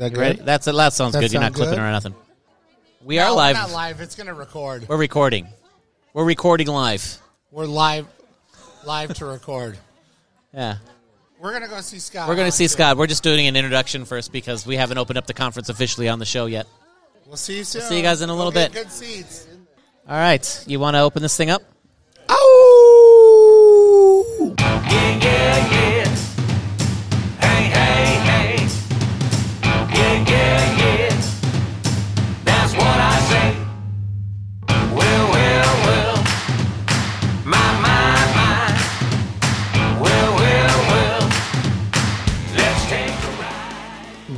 that You ready? That's it. That sounds That good. You're not clipping good? or nothing. We are No, live. We're not live. It's gonna record. We're recording. We're recording live. We're live, live to record. Yeah. We're gonna go see Scott. We're going to see too. Scott. We're just doing an introduction first because we haven't opened up the conference officially on the show yet. We'll see you soon. see you guys in a little Go get bit. Good seats. All right. You want to open this thing up? Oh! Yeah, yeah, yeah.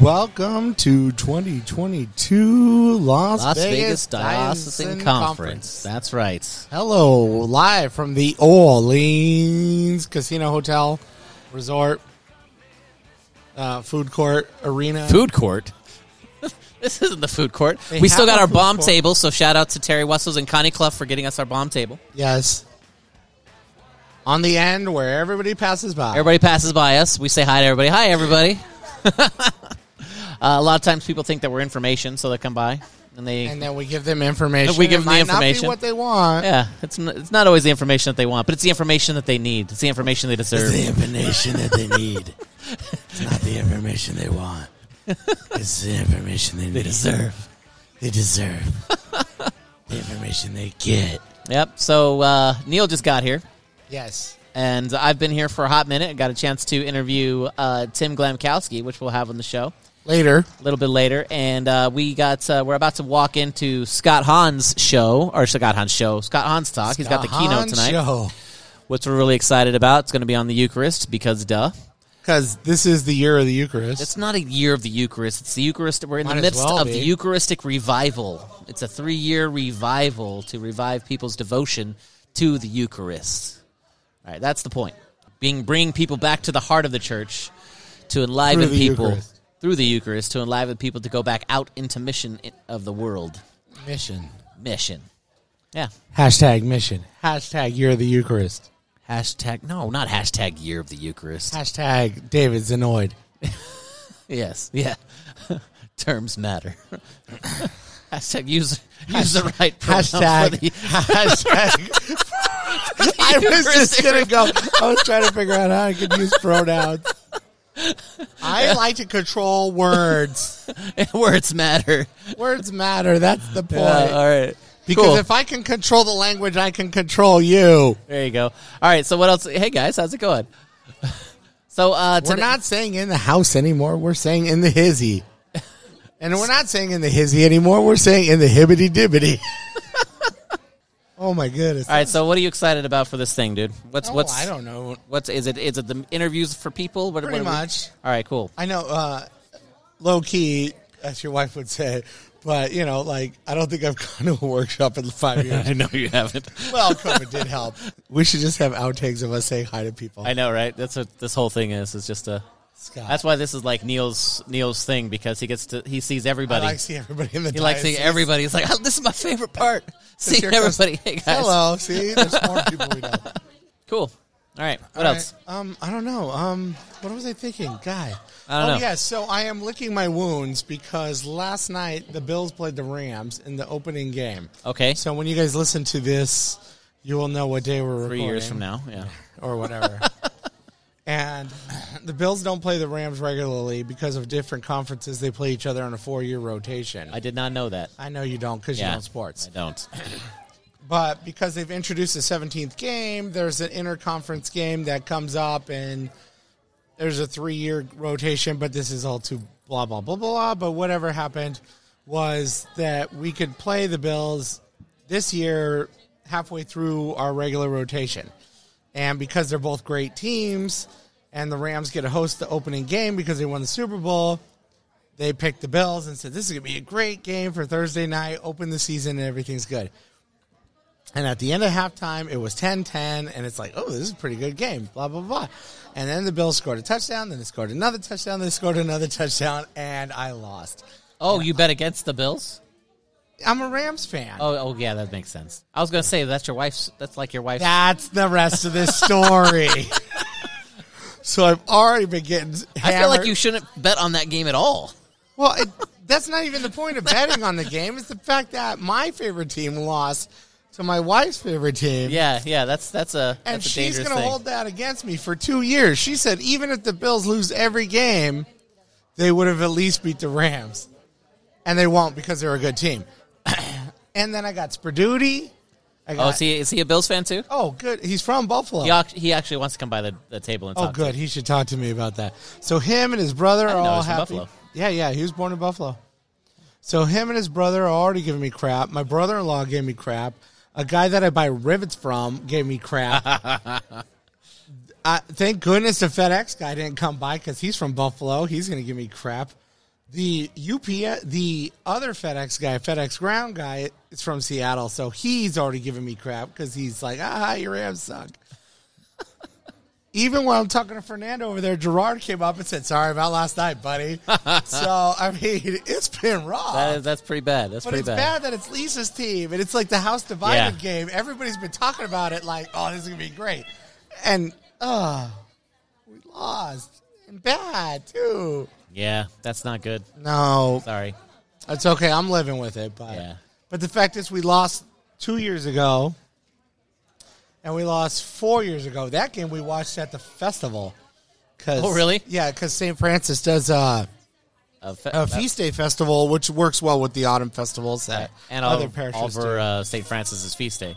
Welcome to 2022 Las, Las Vegas, Vegas Diocesan Conference. That's right. Hello, live from the Orleans Casino Hotel Resort uh, Food Court Arena. Food court. this isn't the food court. They we still have got a our food bomb court. table, so shout out to Terry Wessels and Connie Clough for getting us our bomb table. Yes. On the end where everybody passes by. Everybody passes by us. We say hi to everybody. Hi, everybody. uh, a lot of times people think that we're information, so they come by and they. and then we give them information. We give It them the might not be information. what they want. yeah, it's n- it's not always the information that they want, but it's the information that they need. It's the information they deserve. The information that they need. It's not the information they want. It's the information they, they deserve. They deserve. the information they get. Yep. So uh, Neil just got here, Yes. and I've been here for a hot minute. And got a chance to interview uh, Tim Glamkowski, which we'll have on the show. Later. a little bit later, and uh, we got uh, we're about to walk into Scott Hahn's show or Scott Hahn's show, Scott Hahn's talk. He's got the keynote tonight, Show. which we're really excited about. It's going to be on the Eucharist because, duh, Because this is the year of the Eucharist. it's not a year of the Eucharist. It's the Eucharist. We're in Might the as midst well of be. the Eucharistic revival. It's a three-year revival to revive people's devotion to the Eucharist. All right, that's the point. Being bringing people back to the heart of the church to enliven Through the people Eucharist. Through the Eucharist to enliven people to go back out into mission of the world. mission. mission. Yeah. Hashtag mission. Hashtag year of the Eucharist. Hashtag no, not hashtag year of the Eucharist. Hashtag David Zenoid. Yes, yeah. Terms matter. hashtag use use the right pronoun for Hashtag. the- hashtag. I was just gonna go. I was trying to figure out how I could use pronouns. I like to control words. words matter. Words matter. That's the point. Yeah, all right. because cool. if I can control the language, I can control you. there you go. All right. So what else? Hey guys, how's it going? So uh, We're not saying in the house anymore. We're saying in the hizzy. And we're not saying in the hizzy anymore. We're saying in the hibbity dibbity. Oh my goodness. All right. So what are you excited about for this thing, dude? What's Oh, what's I don't know. what's is it? Is it the interviews for people? What, Pretty what are we- much. All right. Cool. I know, uh, low key, as your wife would say, but you know, like I don't think I've gone to a workshop in five years. I know you haven't. well, COVID did help. We should just have outtakes of us saying hi to people. I know, right? That's what this whole thing is. It's just a. Scott. That's why this is like Neil's Neil's thing because he gets to he sees I everybody. like seeing everybody in the. he likes seeing everybody. He's like, oh, this is my favorite part. Seeing comes- everybody. Hey guys. Hello. See, there's more people we know. Cool. All right. What All else? right, Um, I don't know. Um, what was I thinking, guy? I don't oh know. yes. So I am licking my wounds because last night the Bills played the Rams in the opening game. Okay. So when you guys listen to this, you will know what day we're Three recording. years from now. Yeah. or whatever. And the Bills don't play the Rams regularly because of different conferences. They play each other on a four-year rotation. I did not know that. I know you don't because you don't sports. I don't. But because they've introduced the 17th game, there's an interconference game that comes up, and there's a three year rotation. But this is all too blah, blah, blah, blah. But whatever happened was that we could play the Bills this year halfway through our regular rotation. And because they're both great teams, and the Rams get to host the opening game because they won the Super Bowl, they picked the Bills and said, This is going to be a great game for Thursday night, open the season, and everything's good. And at the end of halftime, it was 10 10, and it's like, oh, this is a pretty good game, blah, blah, blah. And then the Bills scored a touchdown, then they scored another touchdown, they scored another touchdown, and I lost. Oh, you bet against the Bills? I'm a Rams fan. Oh, oh yeah, that makes sense. I was gonna say that's your wife's. That's like your wife's. That's the rest of this story. so I've already been getting. I feel like you shouldn't bet on that game at all. Well, it, that's not even the point of betting on the game. It's the fact that my favorite team lost to my wife's favorite team. Yeah, yeah, that's that's a and that's a she's going to hold that against me for two years. She said even if the Bills lose every game, they would have at least beat the Rams, and they won't because they're a good team. And then I got Sperduti. I got, oh, is he is he a Bills fan too? Oh, good. He's from Buffalo. He, ac- he actually wants to come by the, the table and talk. Oh, talk. good. He should talk to me about that. So him and his brother are didn't know he all was from happy. Buffalo. Yeah, yeah. He was born in Buffalo. So him and his brother are already giving me crap. My brother-in-law gave me crap. A guy that I buy rivets from gave me crap. uh, thank goodness the FedEx guy didn't come by because he's from Buffalo. He's going to give me crap. The UPS, the other FedEx guy, FedEx Ground guy, is from Seattle, so he's already giving me crap because he's like, ah, your Rams suck. Even when I'm talking to Fernando over there, Gerard came up and said, "Sorry about last night, buddy." so I mean, it's been rough. That is, that's pretty bad. That's but pretty it's bad. bad. that it's Lisa's team, and it's like the house divided Yeah. game. Everybody's been talking about it, like, "Oh, this is gonna be great," and uh we lost and bad too. Yeah, that's not good. No, Sorry. it's okay. I'm living with it, but Yeah. but the fact is, we lost two years ago, and we lost four years ago. That game we watched at the festival. Cause, Oh, really? Yeah, because St. Francis does uh, Uh, fe- a feast day festival, which works well with the autumn festivals that and other all, parishes do. uh, St. Francis's feast day.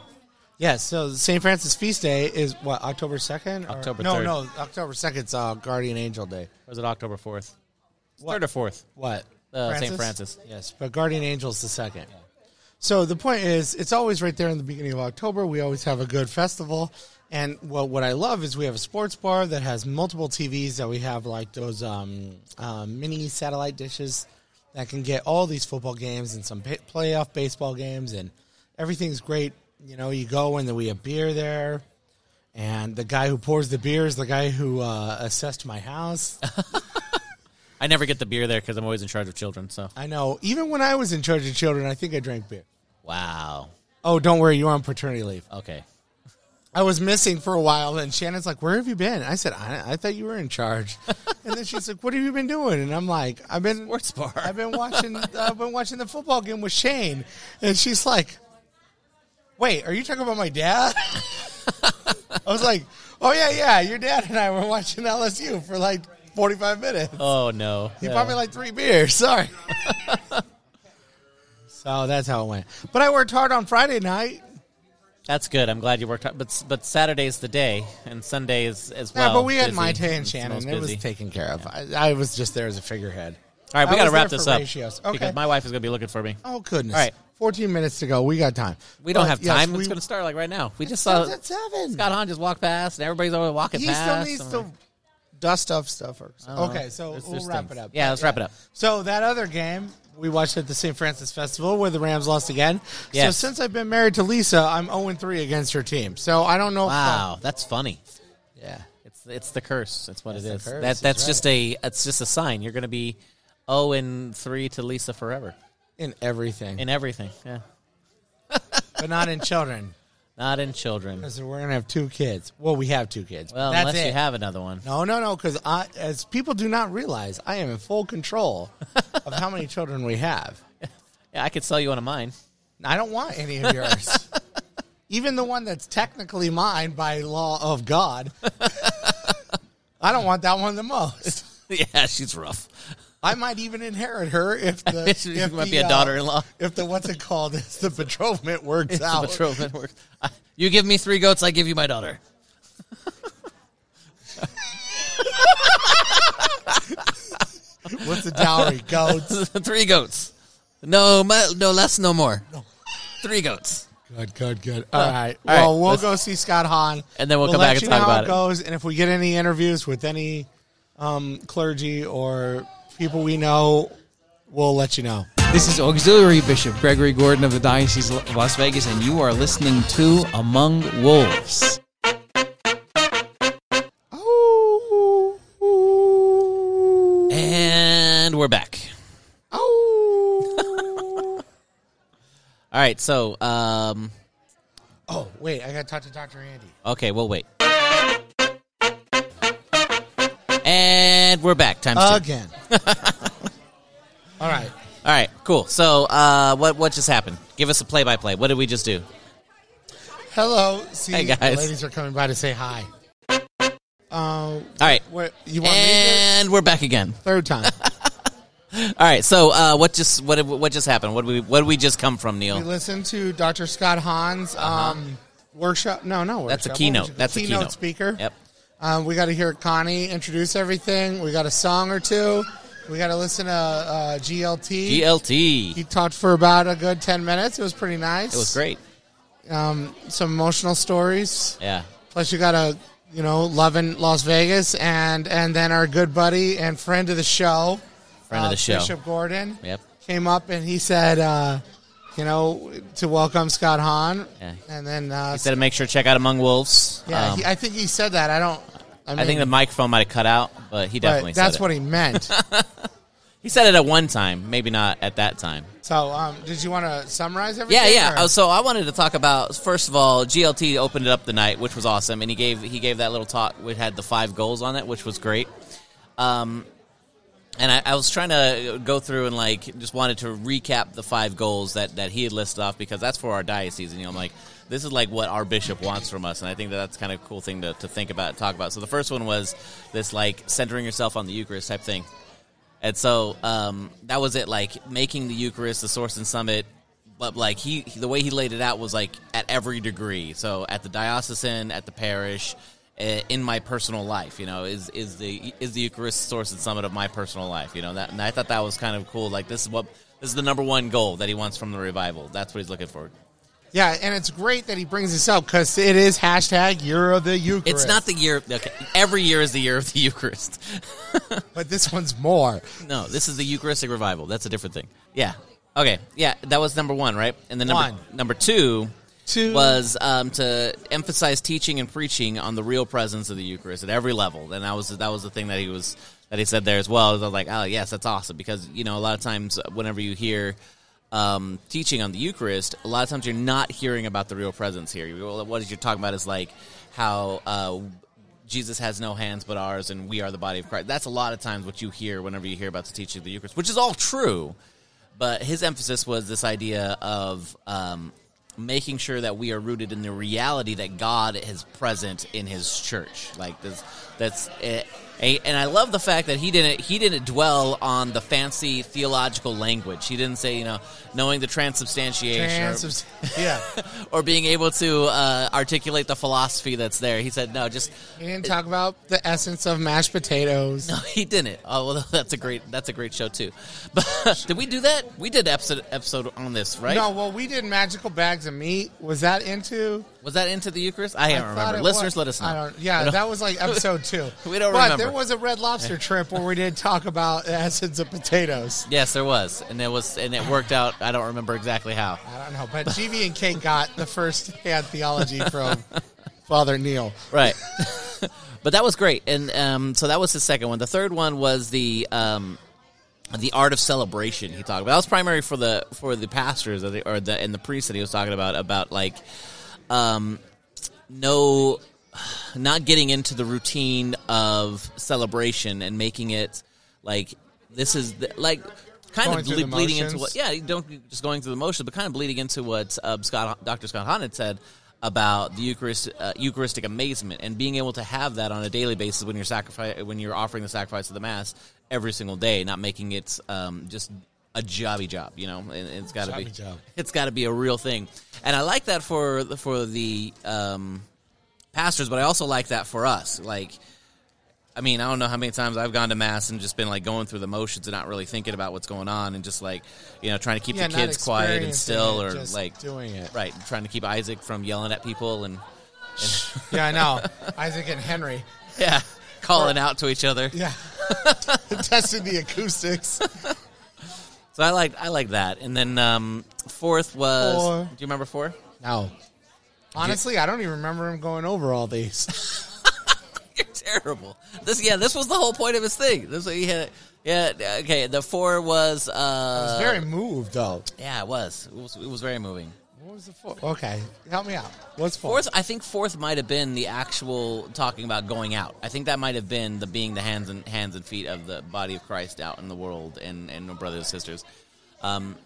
Yes, so St. Francis feast day is what October second. October no, 3rd. no, October second's uh, Guardian Angel Day. Or is it October fourth? What? Third or fourth? What? Uh, St. Francis. Yes, but Guardian Angel's the second. So the point is, it's always right there in the beginning of October. We always have a good festival. And well, what I love is we have a sports bar that has multiple TVs that we have like those um, um, mini satellite dishes that can get all these football games and some pa- playoff baseball games, and everything's great. You know, you go and then we have beer there, and the guy who pours the beer is the guy who uh, assessed my house. I never get the beer there because I'm always in charge of children. So I know. Even when I was in charge of children, I think I drank beer. wow. Oh, don't worry, you're on paternity leave. Okay. I was missing for a while, and Shannon's like, "Where have you been?" I said, "I, I thought you were in charge." and then she's like, "What have you been doing?" And I'm like, "I've been Sports bar. I've been watching. I've been watching the football game with Shane." And she's like, "Wait, are you talking about my dad?" I was like, "Oh yeah, yeah. Your dad and I were watching LSU for like 45 minutes. Oh no. He Yeah. bought me like three beers. Sorry." so that's how it went. But I worked hard on Friday night. That's good. I'm glad you worked hard. But but Saturday's the day, and Sunday is as well. Yeah, but we had busy. my and Shannon. It was taken care of. I, I was just there as a figurehead. All right, we got to wrap this up ratios. Okay. because my wife is going to be looking for me. Oh goodness! All right. fourteen minutes to go. We got time. We don't But, have yes, time. we- it's going to start like right now. We just saw at seven. Scott Hahn just walked past, and everybody's always walking he past. needs I'm to like, dust off stuff first. Oh, okay, so there's- we'll there's wrap things. it up. Yeah, let's wrap it up. So that other game we watched at the St. Francis Festival where the Rams lost again. Yes. So since I've been married to Lisa, I'm 0 3 against her team. So I don't know. if- Wow, that's funny. yeah. It's it's the curse. That's what That's it the curse, That that's that's right. just a it's just a sign. You're going to be zero and three to Lisa forever In everything, in everything. Yeah, but not in children. not in children. Because we're gonna have two kids. Well, we have two kids. Well, That's unless it. you have another one. No, no, no. Because as people do not realize, I am in full control of how many children we have. Yeah, I could sell you one of mine. I don't want any of yours. Even the one that's technically mine by law of God. I don't want that one the most. yeah, she's rough. I might even inherit her if the She if might the, be a uh, daughter-in-law. if the what's it called? If the betrothment works It's the out. betrothment works. I- You give me three goats, I give you my daughter. What's the dowry? Goats. three goats. No, ma- no less, no more. Three goats. Good, good, good. All right. all right, Well, we'll let's- go see Scott Hahn, And then we'll come let back and you talk know how about it it. goes. And if we get any interviews with any um, clergy or people we know, we'll let you know. This is Auxiliary Bishop Gregory Gordon of the Diocese of Las Vegas, and you are listening to Among Wolves. Oh, And we're back. oh. All right, so um, oh, wait, I got to talk to Dr. Andy. okay, we'll wait. And we're back. Times two. Again. All right. All right, cool. So, uh, what what just happened? Give us a play by play. What did we just do? Hello. See, Hey, guys. the ladies are coming by to say hi. Uh, All right, what you want me to and we're back again. Third time. All right, so uh, what just what what just happened? What did we what did we just come from, Neil? we Neil? listened to Dr. Scott Hahn's um, workshop. No, no, workshop. Uh-huh. That's a What keynote. it? That's a keynote. speaker. Yep. Um, we got to hear Connie introduce everything. We got a song or two. We got to listen to uh, GLT. GLT. He talked for about a good ten minutes. It was pretty nice. It was great. Um, some emotional stories. Yeah. Plus, you got a you know loving Las Vegas, and and then our good buddy and friend of the show, Friend of uh, the show. Bishop Gordon, Yep. came up and he said, uh, you know, to welcome Scott Hahn, Yeah. and then uh, He said to make sure to check out Among Wolves. yeah, Um, he, I think he said that. I don't. I, mean, I think the microphone might have cut out, but he definitely but that's said it. That's what he meant. he said it at one time, maybe not at that time. so, um, did you want to summarize everything? Yeah, yeah. or- Oh, So I wanted to talk about first of all, GLT opened it up the night, which was awesome, and he gave he gave that little talk which had the five goals on it, which was great. Um, and I, I was trying to go through and like just wanted to recap the five goals that that he had listed off because that's for our diocese, and you know, I'm like, this is like what our bishop wants from us, and I think that that's kind of a cool thing to, to think about, talk about. So the first one was this like centering yourself on the Eucharist type thing. And so um, that was it, like making the Eucharist the source and summit. But like he, he- the way he laid it out was like at every degree. So at the diocesan, at the parish, eh, in my personal life, you know, is is the is the Eucharist source and summit of my personal life. You know that, and I thought that was kind of cool. Like this is what this is the number one goal that he wants from the revival. That's what he's looking for. Yeah, and it's great that he brings this up because it is hashtag Year of the Eucharist. It's not the year. Okay, every year is the year of the Eucharist. but this one's more. No, this is the Eucharistic revival. That's a different thing. Yeah. Okay. Yeah, that was number one, right? And then number One. number two, Two. was um, to emphasize teaching and preaching on the real presence of the Eucharist at every level. And that was that was the thing that he was that he said there as well. I was like, oh yes, that's awesome because you know a lot of times whenever you hear. Um, teaching on the Eucharist, a lot of times you're not hearing about the real presence here. What you're talking about is like how uh, Jesus has no hands but ours, and we are the body of Christ. That's a lot of times what you hear whenever you hear about the teaching of the Eucharist, which is all true. But his emphasis was this idea of um, making sure that we are rooted in the reality that God is present in His church. Like this, that's it. And I love the fact that he didn't he didn't dwell on the fancy theological language. He didn't say you know knowing the transubstantiation. or- yeah. or being able to uh, articulate the philosophy that's there. He said, "No, just He didn't talk about the essence of mashed potatoes. no." He didn't. Oh, well, that's a great that's a great show too. But did we do that? We did episode episode on this, right? No, well, we did magical bags of meat. Was that into? Was that into the Eucharist? I I don't thought remember. Listeners, was. let us know. I don't, yeah, don't- that was like episode two. We don't but remember. there was a Red Lobster trip where we did talk about the essence of potatoes. Yes, there was, and it was, and it worked out. I don't remember exactly how. I don't know, but GV and Kate got the first hand theology from Father Neil. Right. but that was great, and um, so that was his second one. The third one was the um, the art of celebration. He talked about that was primary for the for the pastors or the, or the and the priests that he was talking about about like um, no not getting into the routine of celebration and making it like this is the, like kind Going of ble- bleeding into what yeah you don't just going through the motions but kind of bleeding into what uh, Scott Dr. Scott Hahn had said about the Eucharist, uh, Eucharistic amazement and being able to have that on a daily basis when you're sacrifice when you're offering the sacrifice of the mass every single day, not making it um, just a jobby job. You know, and it's got to be job. it's got to be a real thing. And I like that for the- for the um, pastors, but I also like that for us. Like, I mean, I don't know how many times I've gone to mass and just been like going through the motions and not really thinking about what's going on and just like you know trying to keep Yeah, the kids quiet and still, or just like doing it. right, trying to keep Isaac from yelling at people and, and Yeah, I know. Isaac and Henry. yeah, calling out to each other. Yeah. Testing the acoustics. So I like I like that. And then um, fourth was Four. do you remember four? No. Honestly, I don't even remember him going over all these. You're terrible. This yeah, this was the whole point of his thing. This he had yeah okay. The four was I uh was very moved, though. yeah it was it was it was very moving. What What was the fourth? Okay, help me out. What's fourth? Fourth, I think fourth might have been the actual talking about going out. I think that might have been the being the hands and hands and feet of the body of Christ out in the world and and brothers and sisters. Um,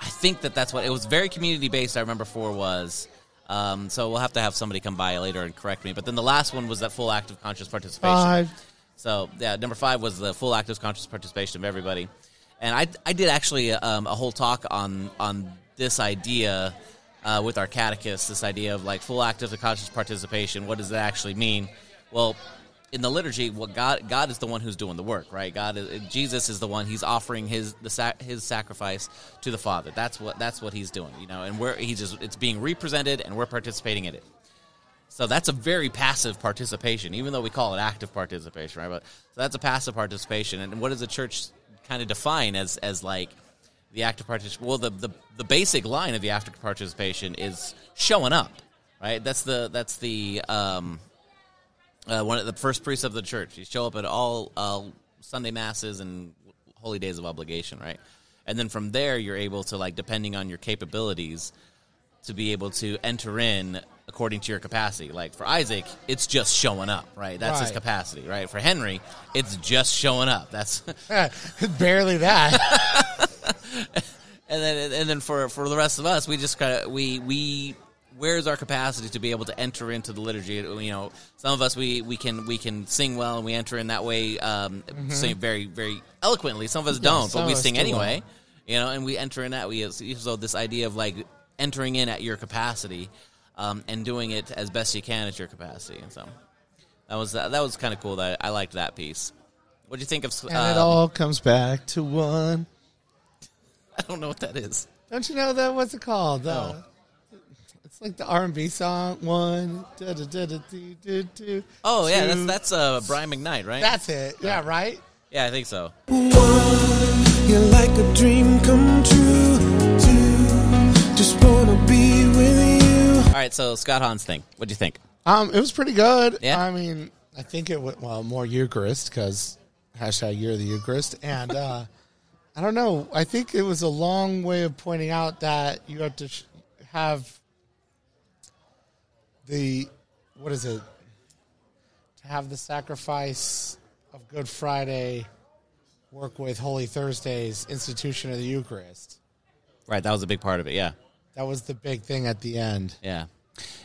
I think that that's what it was. Very community based. I remember four was. Um, so we'll have to have somebody come by later and correct me. But then the last one was that full active conscious participation. Five. So yeah, number five was the full active conscious participation of everybody, and I I did actually um, a whole talk on on this idea uh, with our catechist. This idea of like full active conscious participation. What does that actually mean? Well, in the liturgy, what God God is the one who's doing the work, right? God is, Jesus is the one. He's offering his the sac, his sacrifice to the Father. That's what that's what he's doing, you know. And we're he's just it's being represented, and we're participating in it. So that's a very passive participation, even though we call it active participation, right? But so that's a passive participation. And what does the church kind of define as as like the active participation? Well, the, the the basic line of the active participation is showing up, right? That's the that's the um, uh, one of the first precepts of the church. You show up at all uh, Sunday masses and holy days of obligation, right? And then from there, you're able to like, depending on your capabilities, to be able to enter in according to your capacity. Like for Isaac, it's just showing up, right? That's his capacity, right? For Henry, it's just showing up. That's Barely that. and then and then for for the rest of us, we just kind of we we where's our capacity to be able to enter into the liturgy? You know, some of us we we can we can sing well and we enter in that way, um, sing very very eloquently. Some of us don't, Mm-hmm. but we sing anyway. You know, and we enter in that we so this idea of like entering in at your capacity um, and doing it as best you can at your capacity. And so that was that was kind of cool. That I liked that piece. What do you think of? and it um, all comes back to one. I don't know what that is. Don't you know that? What's it called? Uh, No. it's like the R and B song. One. Da, da, da, da, do, do, do, Oh yeah, that's two. that's uh, Brian McKnight, right? That's it. Yeah, right. yeah, I think so. One, You're like a dream come true. Two, just wanna be with you. All right, so Scott Hahn's thing. What do you think? Um, it was pretty good. Yeah. I mean, I think it went well more Eucharist because hashtag Year of the Eucharist, and uh, I don't know. I think it was a long way of pointing out that you have to sh- have the what is it to have the sacrifice of Good Friday work with Holy Thursday's institution of the Eucharist. Right, that was a big part of it. Yeah, That was the big thing at the end. yeah,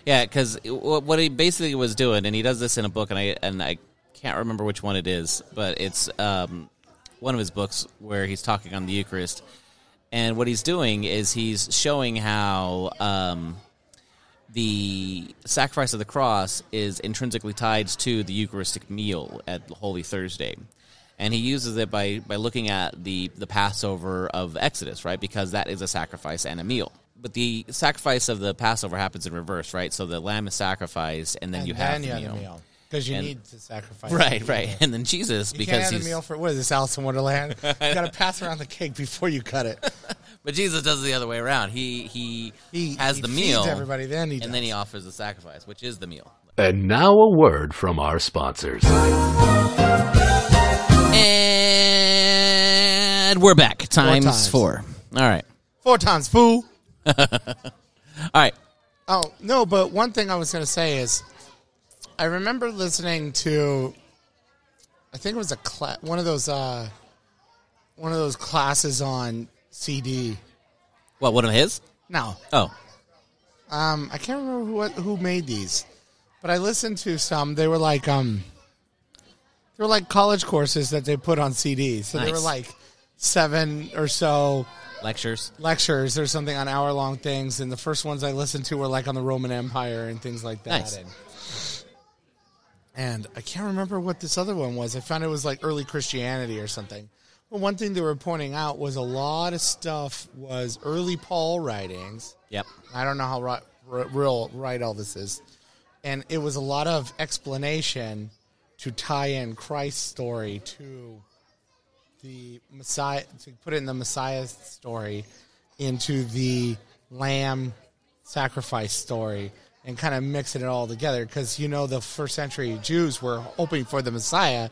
yeah. Because what he basically was doing, and he does this in a book, and I and I can't remember which one it is, but it's um, one of his books where he's talking on the Eucharist, and what he's doing is he's showing how. Um, the sacrifice of the cross is intrinsically tied to the Eucharistic meal at Holy Thursday. And he uses it by, by looking at the, the Passover of Exodus, right? Because that is a sacrifice and a meal. But the sacrifice of the Passover happens in reverse, right? So the lamb is sacrificed, and then And you have then the you have meal. the meal because you And- need to sacrifice. Right, right. meal. And then Jesus, You because can't have he's the meal for what is this Alice in Wonderland? You got to pass around the cake before you cut it. but Jesus does it the other way around. He he, He has he the meal, Everybody then he and does. then he offers the sacrifice, which is the meal. And now a word from our sponsors. And we're back. Times, times. four. All right. four times fool. All right. Oh no, but one thing I was going to say is, I remember listening to, I think it was a cla- one of those uh, one of those classes on CD. What, one of his? No, Oh. um, I can't remember who who made these, but I listened to some. They were like um, they were like college courses that they put on CDs. So they were Nice. like seven or so Lectures. lectures or something on hour long things, and the first ones I listened to were like on the Roman Empire and things like that. Nice. And, and I can't remember what this other one was. I found it was like early Christianity or something. But one thing they were pointing out was a lot of stuff was early Paul writings. Yep. I don't know how right, r- real right all this is, and it was a lot of explanation to tie in Christ's story to the Messiah to put it in the Messiah's story into the lamb sacrifice story and kind of mixing it all together because you know the first century Jews were hoping for the Messiah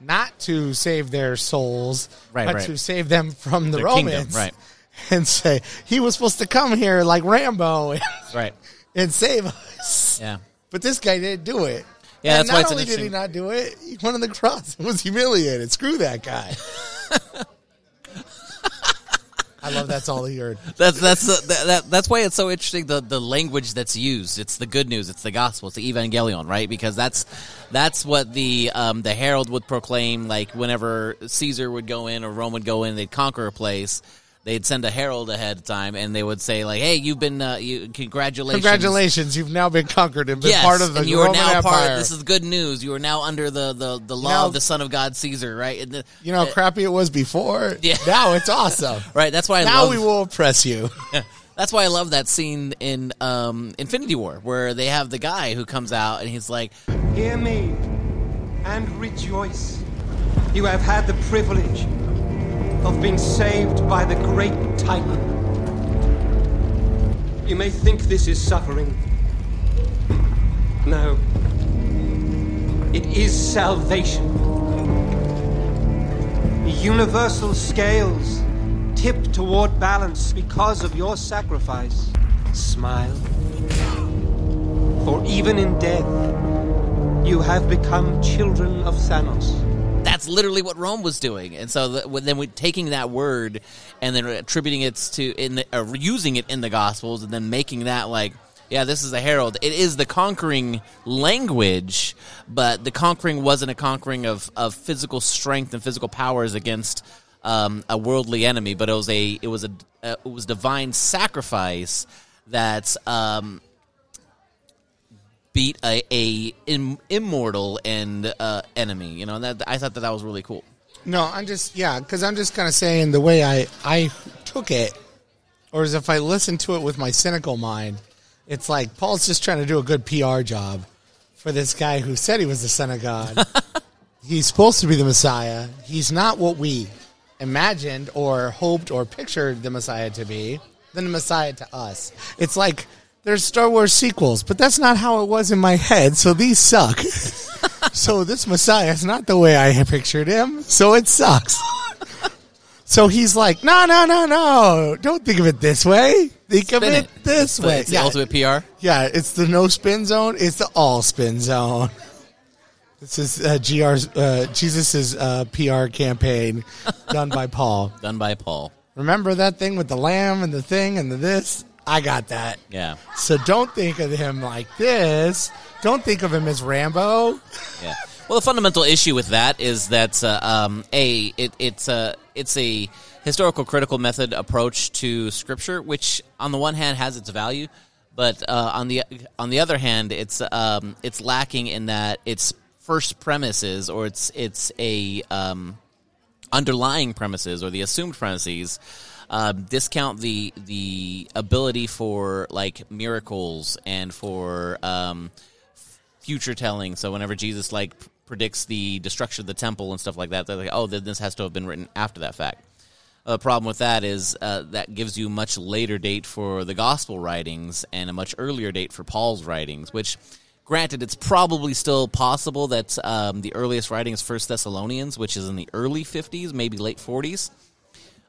not to save their souls Right, but right. to save them from the Their kingdom, Romans right. and say he was supposed to come here like Rambo and, Right. and save us. Yeah. But this guy didn't do it. Yeah, And that's why not it's an only did he not do it, he went on the cross and was humiliated. Screw that guy. I love that's all he heard. That's that's the, that, that that's why it's so interesting the the language that's used. It's the good news. It's the gospel. It's the evangelion, right? Because that's that's what the um, the herald would proclaim. Like whenever Caesar would go in or Rome would go in, they'd conquer a place. They'd send a herald ahead of time, and they would say like, "Hey, you've been uh, you congratulations, Congratulations, you've now been conquered and been Yes, part of the and you are Roman now Empire. part. This is good news. You are now under the the, the law Now- of the Son of God, Caesar, right? And the, you know how crappy it was before? Yeah. Now it's awesome. right. That's why I now love, we will oppress you. That's why I love that scene in um, Infinity War where they have the guy who comes out and he's like, Hear me and rejoice. You have had the privilege of being saved by the great Titan. You may think this is suffering. No. It is salvation. The universal scales tip toward balance because of your sacrifice. Smile. For even in death, you have become children of Thanos. That's literally what Rome was doing. And so the, then we taking that word and then attributing it to in the, uh, using it in the Gospels and then making that like. Yeah, this is a herald. It is the conquering language, but the conquering wasn't a conquering of, of physical strength and physical powers against um, a worldly enemy, but it was a it was a uh, it was divine sacrifice that's um, beat a, a im- immortal and uh, enemy. You know, and that I thought that that was really cool. No, I'm just yeah, because I'm just kind of saying the way I I took it, or as if I listened to it with my cynical mind, it's like Paul's just trying to do a good PR job for this guy who said he was the son of God. He's supposed to be the Messiah. He's not what we imagined or hoped or pictured the Messiah to be. Then the Messiah to us. It's like there's Star Wars sequels, but that's not how it was in my head. So these suck. so this Messiah is not the way I pictured him. So it sucks. so he's like, no, no, no, no. Don't think of it this way. Think of it, it. this It's the- way. it's the ultimate PR. Yeah, it's the no spin zone. It's the all spin zone. This is uh, GR's uh, Jesus's uh, PR campaign done by Paul. Done by Paul. Remember that thing with the lamb and the thing and the this? I got that. Yeah, So don't think of him like this. Don't think of him as Rambo. yeah. Well, the fundamental issue with that is that uh, um, a it, it's a it's a historical critical method approach to scripture, which on the one hand has its value, but uh, on the on the other hand, it's um, it's lacking in that its first premises or it's it's a um, underlying premises or the assumed premises um, discount the the ability for like miracles and for um, future telling. So whenever Jesus like predicts the destruction of the temple and stuff like that, they're like, oh, then this has to have been written after that fact. Uh, the problem with that is uh, that gives you much later date for the gospel writings and a much earlier date for Paul's writings. Which, granted, it's probably still possible that um, the earliest writing is First Thessalonians, which is in the early fifties, maybe late forties.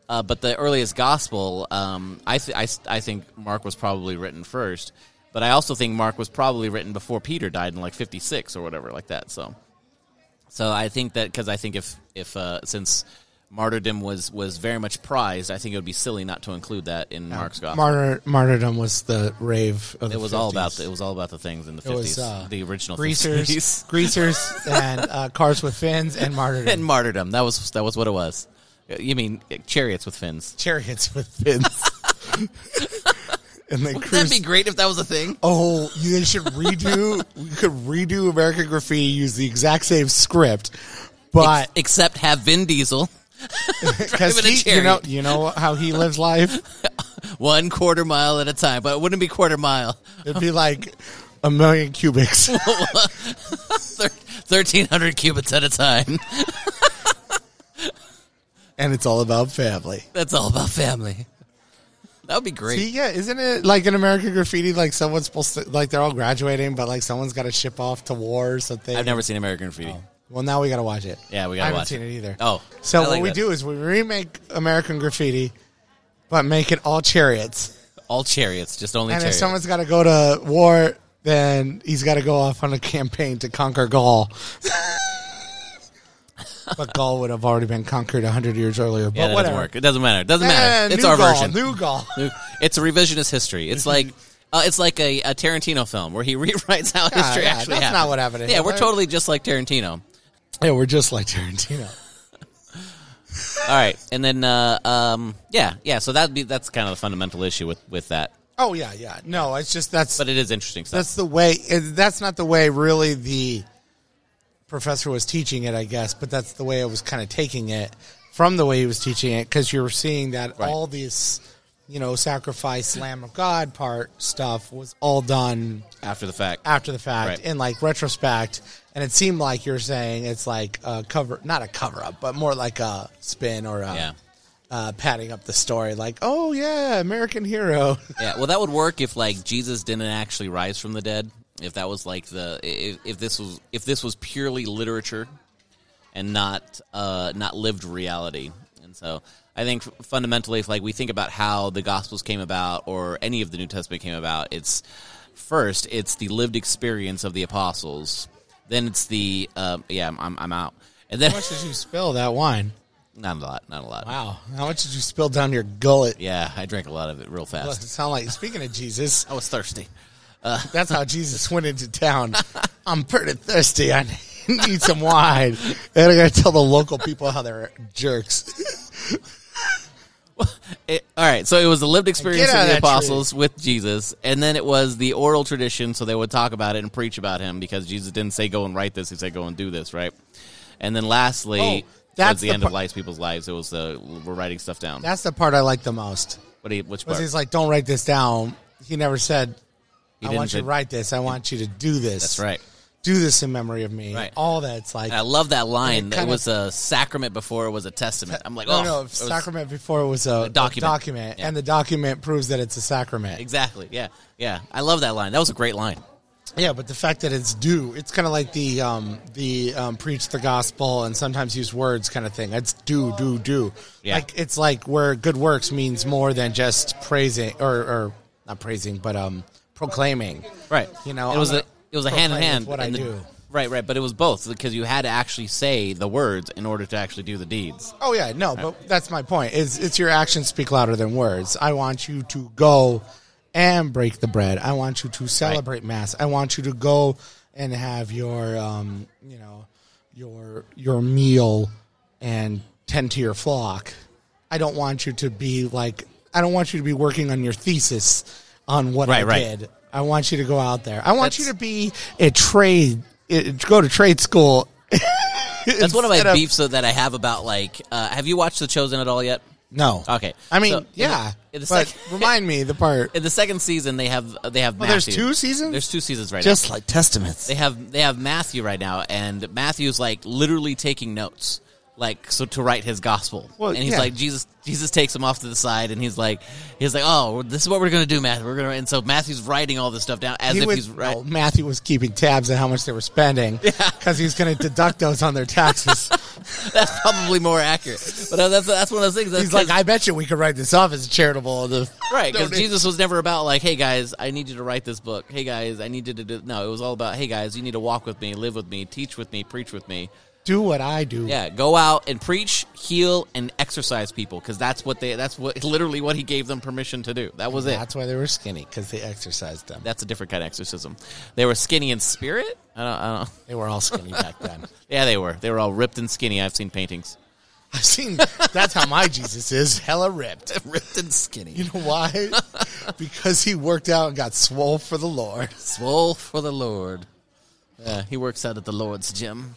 Uh, but the earliest gospel, um, I, th- I, I think Mark was probably written first. But I also think Mark was probably written before Peter died in like 56 or whatever like that. So, so I think that because I think if if uh, since martyrdom was was very much prized, I think it would be silly not to include that in Mark's gospel. Martyr, martyrdom was the rave of the it was all about the, it was all about the things in the 50s, uh, the original greasers, 50s. greasers, and uh, cars with fins and martyrdom. and martyrdom. That was that was what it was. You mean uh, chariots with fins? chariots with fins. and they Wouldn't cruise. that be great if that was a thing? Oh, you guys should redo. we could redo American Graffiti, use the exact same script, but Ex- except have Vin Diesel because he, you know, chariot. you know how he lives life. one quarter mile at a time, but it wouldn't be quarter mile. It'd be like a million cubics. Thirteen hundred cubits at a time. And it's all about family. That's all about family. That would be great. See, yeah, isn't it like in American Graffiti? Like someone's supposed to, like they're all graduating, but like someone's got to ship off to war or something. I've never seen American Graffiti. Oh. Well, now we got to watch it. Yeah, we I gotta haven't watch seen it. it either. Oh, so I what we that. do is we remake American Graffiti, but make it all chariots. All chariots, just only And if someone's got to go to war, then he's got to go off on a campaign to conquer Gaul. but Gaul would have already been conquered hundred years earlier. But yeah, whatever. doesn't work. It doesn't matter. It doesn't Eh, matter. It's our Gaul, version. New Gaul. It's a revisionist history. It's like uh, it's like a, a Tarantino film where he rewrites how Yeah, history yeah, actually that's happened. not what happened Yeah, we're totally just like Tarantino. Yeah, we're just like Tarantino. All right, and then uh, um, yeah, yeah. So that be that's kind of the fundamental issue with with that. Oh yeah, yeah. No, it's just that's But it is interesting stuff. that's the way. It, that's not the way really the professor was teaching it, I guess. But that's the way I was kind of taking it from the way he was teaching it because you were seeing that Right. all these, you know, sacrifice, Lamb of God part stuff was all done after the fact. after the fact Right. in like retrospect and it seemed like you're saying it's like a cover not a cover up but more like a spin or a Yeah. uh, padding up the story like oh yeah american hero Yeah, well, that would work if like Jesus didn't actually rise from the dead. If that was like the if, if this was if this was purely literature and not uh, not lived reality. And so I think fundamentally, if like we think about how the Gospels came about or any of the New Testament came about, it's first it's the lived experience of the apostles. Then it's the uh, yeah, I'm, I'm out. And then how much did you spill that wine not a lot, not a lot. wow how much did you spill down your gullet Yeah, I drank a lot of it real fast. it sound like speaking of jesus I was thirsty. Uh, that's how jesus went into town. I'm pretty thirsty. I need some wine. And i gotta tell the local people how they're jerks. It, all right, so it was the lived experience of the apostles with Jesus, and then it was the oral tradition, so they would talk about it and preach about him because Jesus didn't say go and write this; he said go and do this, right? And then lastly, Oh, that's towards the, the end of lives, people's lives, it was the we're writing stuff down. that's the part i like the most. What which part? he's like don't write this down. He never said He I want you to write this. I want you to do this. That's right. Do this in memory of me. Right. All that's like And I love that line. it That kinda- was a sacrament before it was a testament. I'm like, no, oh, no. it was- Sacrament before it was a, a document. document, Yeah. and the document proves that it's a sacrament. exactly. Yeah, yeah. I love that line. That was a great line. Yeah, but the fact that it's due, it's kind of like the um, the um, preach the gospel and sometimes use words kind of thing. It's do, do, do. Yeah. Like it's like where good works means more than just praising or, or not praising, but um, proclaiming. Right. You know, it was I'm a it was a hand in hand. what I the- do. Right, right. But it was both because you had to actually say the words in order to actually do the deeds. Oh yeah, no, but that's my point. Is it's your actions speak louder than words. I want you to go and break the bread. I want you to celebrate mass. I want you to go and have your um, you know, your your meal and tend to your flock. I don't want you to be like I don't want you to be working on your thesis on what I Right, right. did. I want you to go out there. I want That's- you to be a trade go to trade school. That's one of my beefs that I have about like. Uh, have you watched The Chosen at all yet? No. Okay. I mean, So, in the- yeah. in the but remind me the part. In the second season, they have they have. Oh, there's two seasons? There's two seasons right Just now. Just like testaments. They have they have Matthew right now, and Matthew's like literally taking notes, like so to write his gospel. Well, and he's yeah. like Jesus. Jesus takes him off to the side, and he's like, he's like, oh, this is what we're gonna do, Matthew. We're gonna. And so Matthew's writing all this stuff down as He if would- he's right. no, Matthew was keeping tabs on how much they were spending because he was going to deduct those on their taxes. That's probably more accurate. But that's that's one of those things. That's He's like I bet you we could write this off as charitable. The Right, because. Jesus was never about like, "Hey guys, I need you to write this book." Hey guys, I need you to do. No, it was all about, "Hey guys, you need to walk with me, live with me, teach with me, preach with me." Do what I do. Yeah, go out and preach, heal, and exercise people because that's what they. That's what literally what he gave them permission to do. That was it. That's why they were skinny because they exercised them. That's a different kind of exorcism. They were skinny in spirit. I don't. I don't. They were all skinny back then. Yeah, they were. They were all ripped and skinny. I've seen paintings. I've seen. That's how my Jesus is. Hella ripped. ripped and skinny. You know why? because he worked out and got swole for the Lord. Swole for the Lord. Yeah, he works out at the Lord's gym.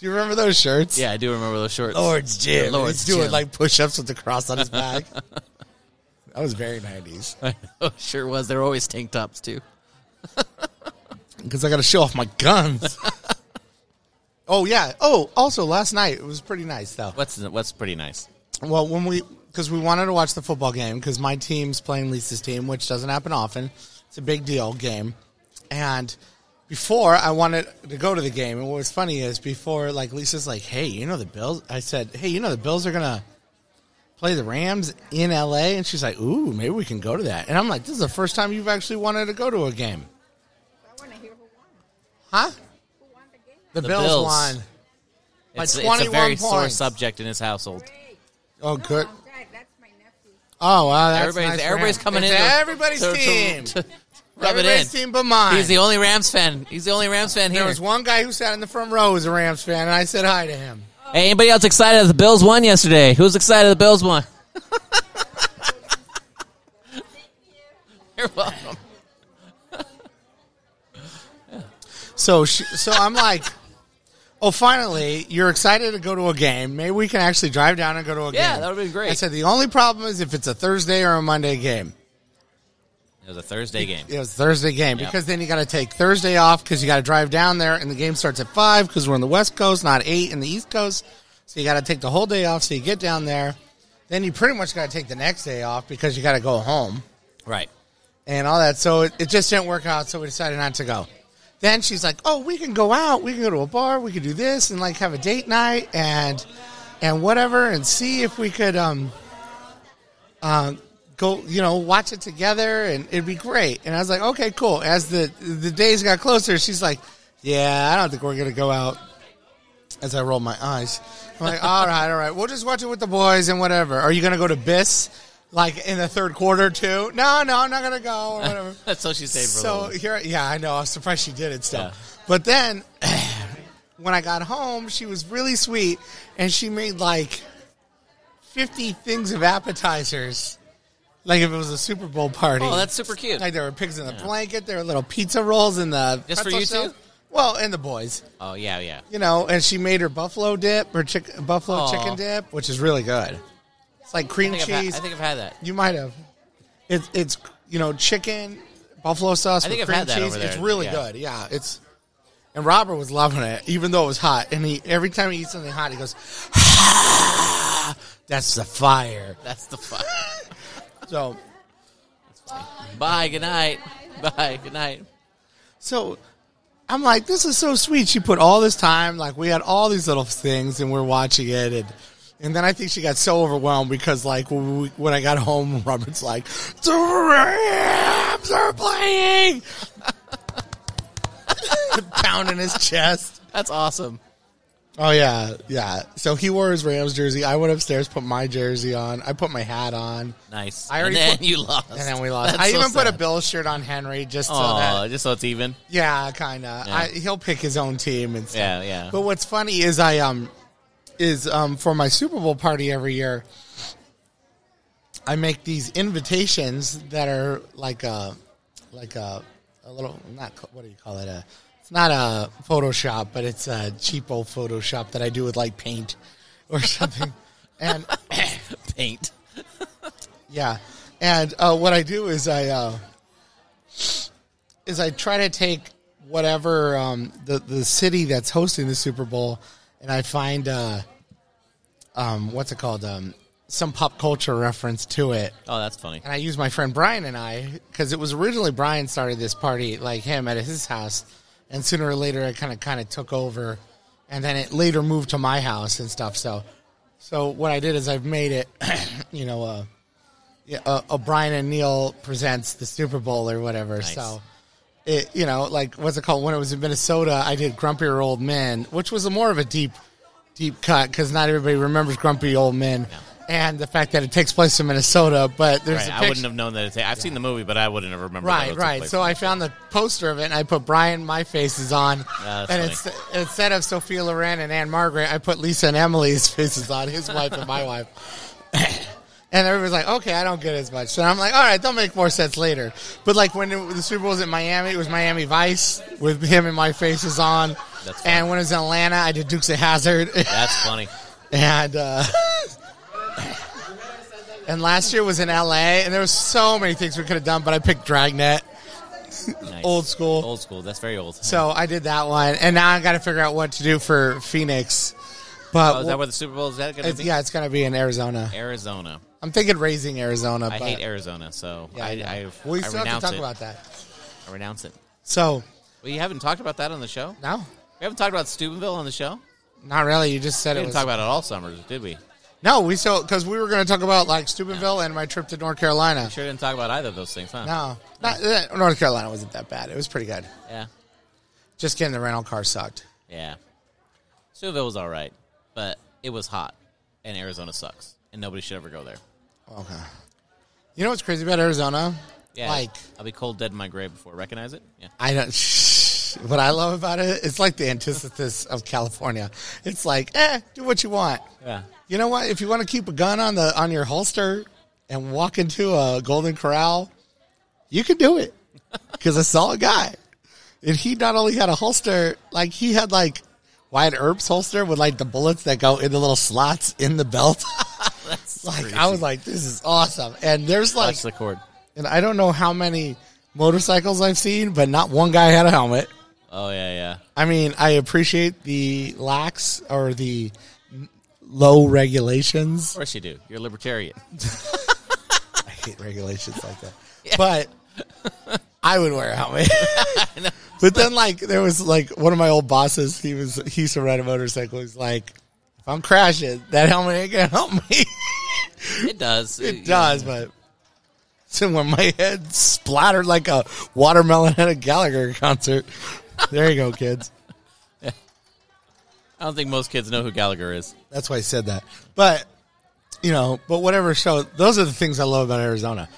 Do you remember those shirts? Yeah, I do remember those shorts. Lord's gym. The Lord's He's doing like push-ups with the cross on his back. that was very nineties. I know, sure was. They're always tank tops too. Because I got to show off my guns. oh yeah. Oh, also last night it was pretty nice though. What's what's pretty nice. Well, when we because we wanted to watch the football game because my team's playing Lisa's team, which doesn't happen often. It's a big deal game, and before I wanted to go to the game, and what was funny is before like Lisa's like, "Hey, you know the Bills?" I said, "Hey, you know the Bills are gonna play the Rams in LA, and she's like, "Ooh, maybe we can go to that." And I'm like, "This is the first time you've actually wanted to go to a game, I want to hear who won. huh?" Who won the, The Bills, Bills. won. By It's, it's a 21 very sore points. subject in his household. Oh, good. Oh, oh wow, that's everybody's nice everybody's coming It's in. to- everybody's to- to- team. to rub it in. Team but mine. He's the only Rams fan. He's the only Rams fan here. there was one guy who sat in the front row who was a Rams fan, and I said hi to him. Hey, anybody else excited that the Bills won yesterday? Who's excited the Bills won? You're welcome. So, she, so I'm like, oh, finally, you're excited to go to a game. Maybe we can actually drive down and go to a game. Yeah, that would be great. I said the only problem is if it's a Thursday or a Monday game. It was a Thursday game. It was a Thursday game Yeah. because then you got to take Thursday off because you got to drive down there, and the game starts at five because we're on the West Coast, not eight in the East Coast. So you got to take the whole day off. So you get down there, then you pretty much got to take the next day off because you got to go home. Right. and all that. So it, it just didn't work out. So we decided not to go. Then she's like, "Oh, we can go out. We can go to a bar. We could do this and like have a date night and and whatever, and see if we could um uh, go, you know, watch it together, and it'd be great." And I was like, "Okay, cool." As the the days got closer, she's like, "Yeah, I don't think we're gonna go out." As I roll my eyes, I'm like, "All right, all right, we'll just watch it with the boys and whatever." Are you gonna go to Biss? Like in the third quarter too? No, no, I'm not gonna go or whatever. That's what she stayed for. So here, yeah, I know. I was surprised she did it still. Yeah. But then, when I got home, she was really sweet, and she made like fifty things of appetizers, like if it was a Super Bowl party. Oh, that's super cute. like there were pigs in the blanket, there were little pizza rolls in the Just for pretzel you two? shells. Well, and the boys, Oh yeah, yeah. you know, and she made her buffalo dip her chick- buffalo Aw. chicken dip, which is really good. It's like I cream think, I've had, cheese. I think I've had that. You might have. It's it's you know chicken, buffalo sauce I with I've cream had that cheese. over It's really yeah. good. Yeah, it's. And Robert was loving it, even though it was hot. And he every time he eats something hot, he goes, ah, "That's the fire." That's the fun. So Bye. Good night. Bye. Good night. so. I'm like, this is so sweet. She put all this time, like we had all these little things, and we're watching it, and and then I think she got so overwhelmed because, like, when, we, when I got home, Robert's like, the Rams are playing, pounding his chest. That's awesome. Oh yeah, yeah. So he wore his Rams jersey. I went upstairs, put my jersey on. I put my hat on, Nice. I and already then put- you lost. and then we lost. That's I so even put a sad. Bills shirt on Henry just so Oh, that just so it's even. yeah, kind of. Yeah. He'll pick his own team and stuff. Yeah, yeah. But what's funny is I um is um for my Super Bowl party every year. I make these invitations that are like a like a a little not what do you call it a it's not a Photoshop but it's a cheapo Photoshop that I do with like paint or something. And Paint. yeah. And uh, what I do is I uh, is I try to take whatever um, the the city that's hosting the Super Bowl, and I find uh, um, what's it called? Um, some pop culture reference to it, Oh, that's funny. and I use my friend Brian and I because it was originally Brian started this party like him at his house, and sooner or later I kind of kind of took over, and then it later moved to my house and stuff. So, so what I did is I've made it, you know, uh, yeah, uh, O'Brien and Neil presents the Super Bowl or whatever. Nice. So. It, you know, like what's it called? When it was in Minnesota, I did "Grumpier Old Men," which was a more of a deep, deep cut because not everybody remembers "Grumpy Old Men," and the fact that it takes place in Minnesota. But there's Right. I wouldn't have known that. It's, I've seen the movie, but I wouldn't have remembered. Right, it right. So I found the poster of it, and I put Brian, my faces on, Yeah, and funny. it's, instead of Sophia Loren and Ann-Margret, I put Lisa and Emily's faces on, his wife and my wife. And everybody's like, okay, I don't get as much. So I'm like, all right, they'll make more sense later. But like when it, the Super Bowl was in Miami, it was Miami Vice with him and my faces on. That's funny. and when it was in Atlanta, I did Dukes of Hazzard. That's funny. and uh, and last year was in LA, and there was so many things we could have done, but I picked Dragnet. Nice. Old school. Old school. That's very old. So I did that one, and now I got to figure out what to do for Phoenix. But Oh, is that where the Super Bowl is that going to it's, be? yeah, it's going to be in Arizona. Arizona. I'm thinking raising Arizona. I hate Arizona, so Yeah, I, know. I, we I still have to talk it. about that. I renounce it. So Well, haven't talked about that on the show. no, We haven't talked about Steubenville on the show. not really. You just said We it didn't was. talk about it all summers, did we? No, we still because we were going to talk about like Steubenville and my trip to North Carolina. Sure didn't talk about either of those things, huh? No, not, uh, North Carolina wasn't that bad. It was pretty good. Yeah. Just kidding. The rental car sucked. Yeah. Steubenville was all right, but it was hot, and Arizona sucks, and nobody should ever go there. Okay. You know what's crazy about Arizona? Yeah. Like I'll be cold dead in my grave before I recognize it. Yeah. I don't. What I love about it, it's like the antithesis of California. It's like, eh, do what you want. Yeah. You know what? If you want to keep a gun on the on your holster and walk into a Golden Corral, you can do it. Because I saw a guy, and he not only had a holster, like he had like Wyatt Earp's holster with like the bullets that go in the little slots in the belt. Like I was like, this is awesome. And there's like, the cord. and I don't know how many motorcycles I've seen, but not one guy had a helmet. Oh yeah, yeah. I mean, I appreciate the lax or the low regulations. Of course you do. You're a libertarian. I hate regulations like that. But I would wear a helmet. but then, like, there was like one of my old bosses. He was he used to ride a motorcycle. He's like, if I'm crashing, that helmet ain't gonna help me. It does. it does, but. So when my head splattered like a watermelon at a Gallagher concert, there you go, kids. I don't think most kids know who Gallagher is. That's why I said that. But you know, but whatever show, those are the things I love about Arizona.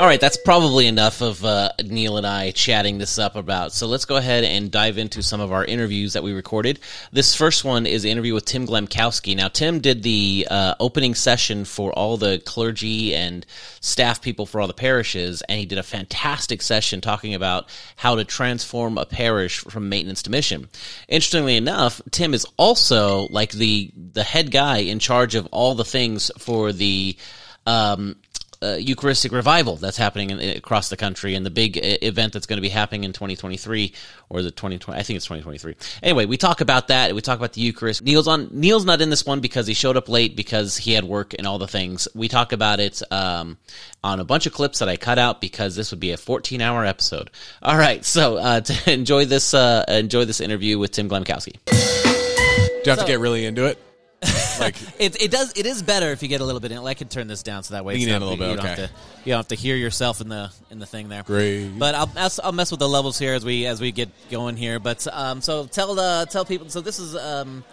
All right, that's probably enough of uh, Neil and I chatting this up about. So let's go ahead and dive into some of our interviews that we recorded. This first one is an interview with Tim Glemkowski. Now, Tim did the uh, opening session for all the clergy and staff people for all the parishes, and he did a fantastic session talking about how to transform a parish from maintenance to mission. Interestingly enough, Tim is also like the the head guy in charge of all the things for the. Um, uh, Eucharistic revival that's happening in, across the country, and the big uh, event that's going to be happening in 2023 or the 2020. I think it's 2023. Anyway, we talk about that. We talk about the Eucharist. Neil's on. Neil's not in this one because he showed up late because he had work and all the things. We talk about it um, on a bunch of clips that I cut out because this would be a 14 hour episode. All right, so uh, to enjoy this, uh, enjoy this interview with Tim Glemkowski. Do you have to get really into it? Like, It, it does. It is better if you get a little bit in. I can turn this down so that way Lean it's in not- a little bit, You don't, okay. have to, you don't have to hear yourself in the in the thing there. Great. But I'll I'll, I'll mess with the levels here as we as we get going here. But um, so tell uh, tell people. So this is um,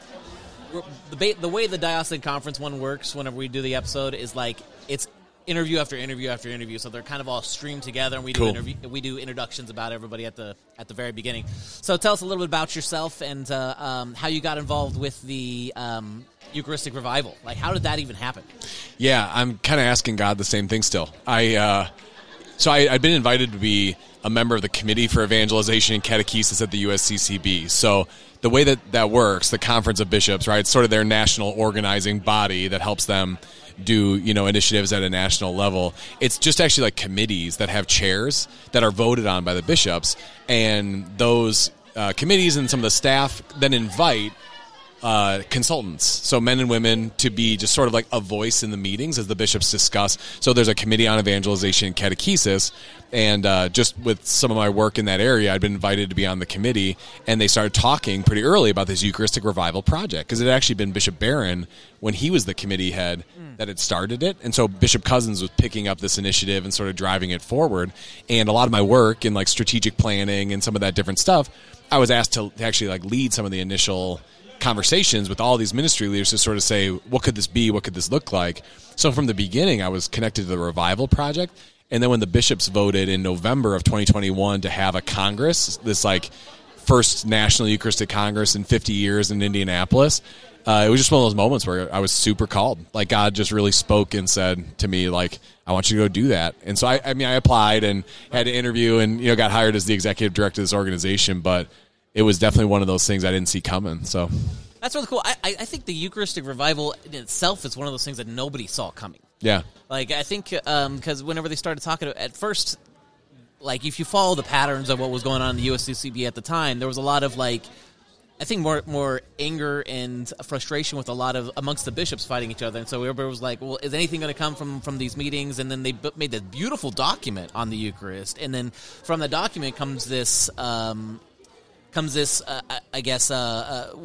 the ba- the way the diocesan conference one works. Whenever we do the episode, is like it's interview after interview after interview. So they're kind of all streamed together, and we do Cool. interview, we do introductions about everybody at the at the very beginning. So tell us a little bit about yourself and uh, um, how you got involved with the um, Eucharistic revival. Like, how did that even happen? yeah, I'm kind of asking God the same thing still. I uh, so I, I'd been invited to be a member of the committee for evangelization and catechesis at the USCCB. So the way that that works, the Conference of Bishops, right? It's sort of their national organizing body that helps them do you know initiatives at a national level. It's just actually like committees that have chairs that are voted on by the bishops, and those uh, committees and some of the staff then invite uh, consultants, so men and women, to be just sort of like a voice in the meetings as the bishops discuss. So there's a committee on evangelization and catechesis, and uh, just with some of my work in that area, I'd been invited to be on the committee, and they started talking pretty early about this Eucharistic revival project because it had actually been Bishop Barron when he was the committee head that had started it, and so Bishop Cozzens was picking up this initiative and sort of driving it forward. And a lot of my work in like strategic planning and some of that different stuff, I was asked to actually like lead some of the initial conversations with all these ministry leaders to sort of say, what could this be? What could this look like? So from the beginning, I was connected to the Revival Project. And then when the bishops voted in November of 2021 to have a Congress, this like first National Eucharistic Congress in 50 years in Indianapolis, uh, it was just one of those moments where I was super called. Like God just really spoke and said to me, like, I want you to go do that. And so I, I mean, I applied and had to interview and, you know, got hired as the executive director of this organization. But it was definitely one of those things I didn't see coming. So That's really cool. I I think the Eucharistic revival in itself is one of those things that nobody saw coming. Yeah, Like I think because whenever they started talking at first, like if you follow the patterns of what was going on in the USCCB at the time, there was a lot of like. I think more more anger and frustration with a lot of amongst the bishops fighting each other, and so everybody was like, "Well, is anything going to come from from these meetings?" And then they bu- made this beautiful document on the Eucharist, and then from the document comes this um, comes this, uh, I- I guess, uh, uh,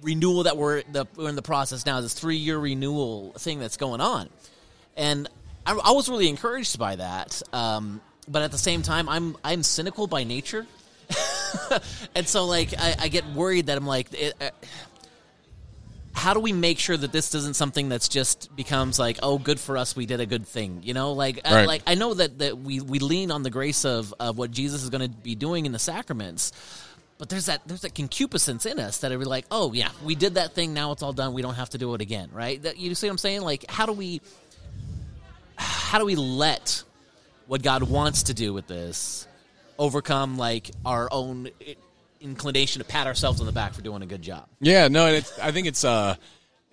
renewal that we're, the, we're in the process now. This three year renewal thing that's going on, and I, I was really encouraged by that. Um, but at the same time, I'm I'm cynical by nature, and so like I, I get worried that I'm like. It, uh, how do we make sure that this isn't something that's just becomes like oh good for us we did a good thing you know like I, like I know that that we we lean on the grace of of what Jesus is going to be doing in the sacraments but there's that there's that concupiscence in us that are like oh yeah we did that thing now it's all done we don't have to do it again right that, you see what I'm saying like how do we how do we let what God wants to do with this overcome like our own inclination to pat ourselves on the back for doing a good job Yeah, no, and I think it's uh,